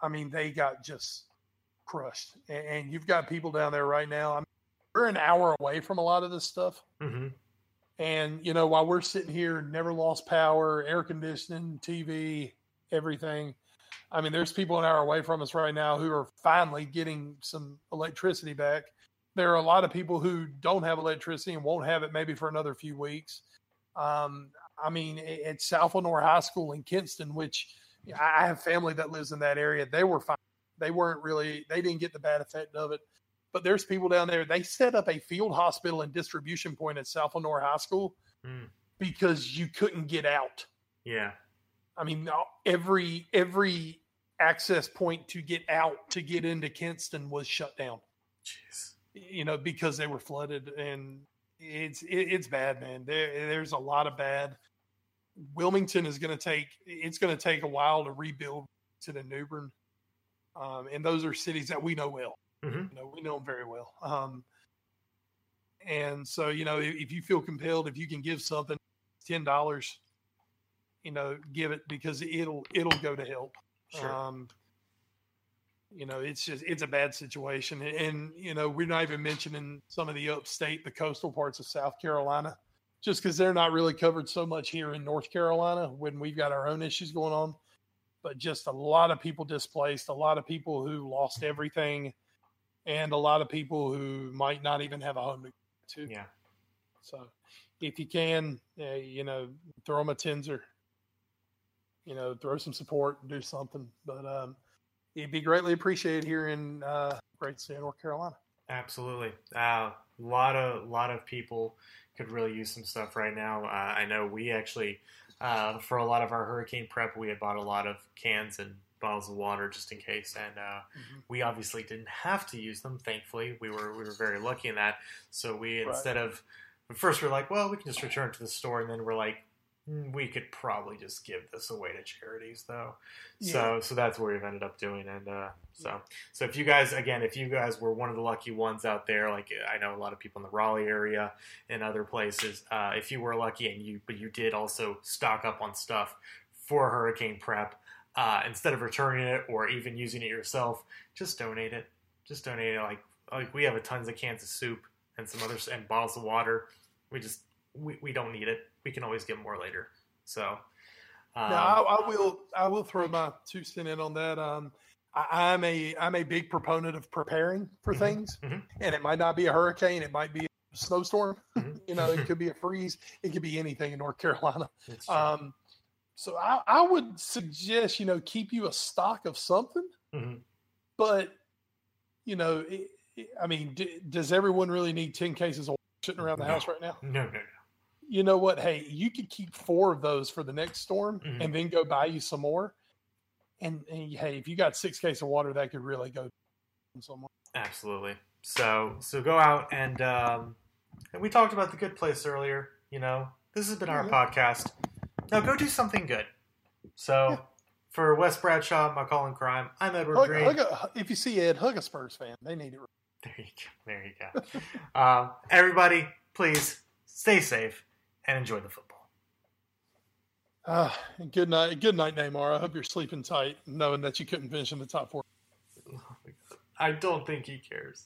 I mean, they got just crushed. And, and you've got people down there right now. I mean, we're an hour away from a lot of this stuff. hmm And you know, while we're sitting here, never lost power, air conditioning, TV, everything. I mean, there's people an hour away from us right now who are finally getting some electricity back. There are a lot of people who don't have electricity and won't have it maybe for another few weeks. Um, I mean, at South Lenoir High School in Kinston, which I I have family that lives in that area, they were fine. They weren't really, they didn't get the bad effect of it. But there's people down there, they set up a field hospital and distribution point at South Lenoir High School Mm. because you couldn't get out. Yeah. I mean, every every access point to get out to get into Kinston was shut down. Jeez. You know, because they were flooded, and it's it, it's bad, man. There there's a lot of bad. Wilmington is going to take it's going to take a while to rebuild to the New Bern, um, and those are cities that we know well. Mhm. You know, we know them very well. Um, and so, you know, if, if you feel compelled, if you can give something, ten dollars, you know, give it because it'll it'll go to help. Sure. Um, you know, it's just it's a bad situation, and, and you know, we're not even mentioning some of the upstate, the coastal parts of South Carolina, just because they're not really covered so much here in North Carolina when we've got our own issues going on. But just a lot of people displaced, a lot of people who lost everything, and a lot of people who might not even have a home to go to. yeah. So, if you can, uh, you know, throw them a tenser. You know, throw some support, do something. But um, it'd be greatly appreciated here in uh, great state of North Carolina. Absolutely. A uh, lot of lot of people could really use some stuff right now. Uh, I know we actually, uh, for a lot of our hurricane prep, we had bought a lot of cans and bottles of water just in case, and uh, we obviously didn't have to use them. Thankfully, we were we were very lucky in that. So we Right. instead of at first we're like, well, we can just return to the store, and then we're like. "Hmm, We could probably just give this away to charities, though. So, so that's what we've ended up doing, and uh, so, so if you guys, again, if you guys were one of the lucky ones out there, like I know a lot of people in the Raleigh area and other places, uh, if you were lucky and you, but you did also stock up on stuff for hurricane prep, uh, instead of returning it or even using it yourself, just donate it. Just donate it. Like, like we have a tons of cans of soup and some others and bottles of water. We just we, we don't need it. We can always get more later. So. Um, now, I, I will I will throw my two cent in on that. Um, I, I'm a I'm a big proponent of preparing for Mhm, things, mhm. and it might not be a hurricane, it might be a snowstorm. Mhm. you know, it could be a freeze, it could be anything in North Carolina. Um, so I, I would suggest, you know, keep you a stock of something, Mhm. but you know, it, it- I mean, d- does everyone really need 10 cases of water sitting around the No. house right now? No, no, no. You know what? Hey, you could keep four of those for the next storm Mhm. and then go buy you some more. And, and hey, if you got six cases of water, that could really go somewhere. Absolutely. So so go out and um, and we talked about the good place earlier. You know, this has been our Mhm. podcast. Now go do something good. So Yeah. for Wes Bradshaw, my calling crime, I'm Edward Hug, Greene. hug a, if you see Ed, hug a Spurs fan. They need it. There you go. There you go. um, everybody, please stay safe and enjoy the football. Uh, good night. Good night, Neymar. I hope you're sleeping tight, knowing that you couldn't finish in the top four. I don't think he cares.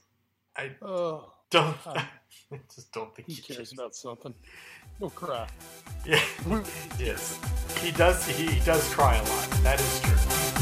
I Oh. Don't. Uh, I just don't think He he, cares about something. He'll cry. Yeah. yes. He does. He, he does cry a lot. That is true.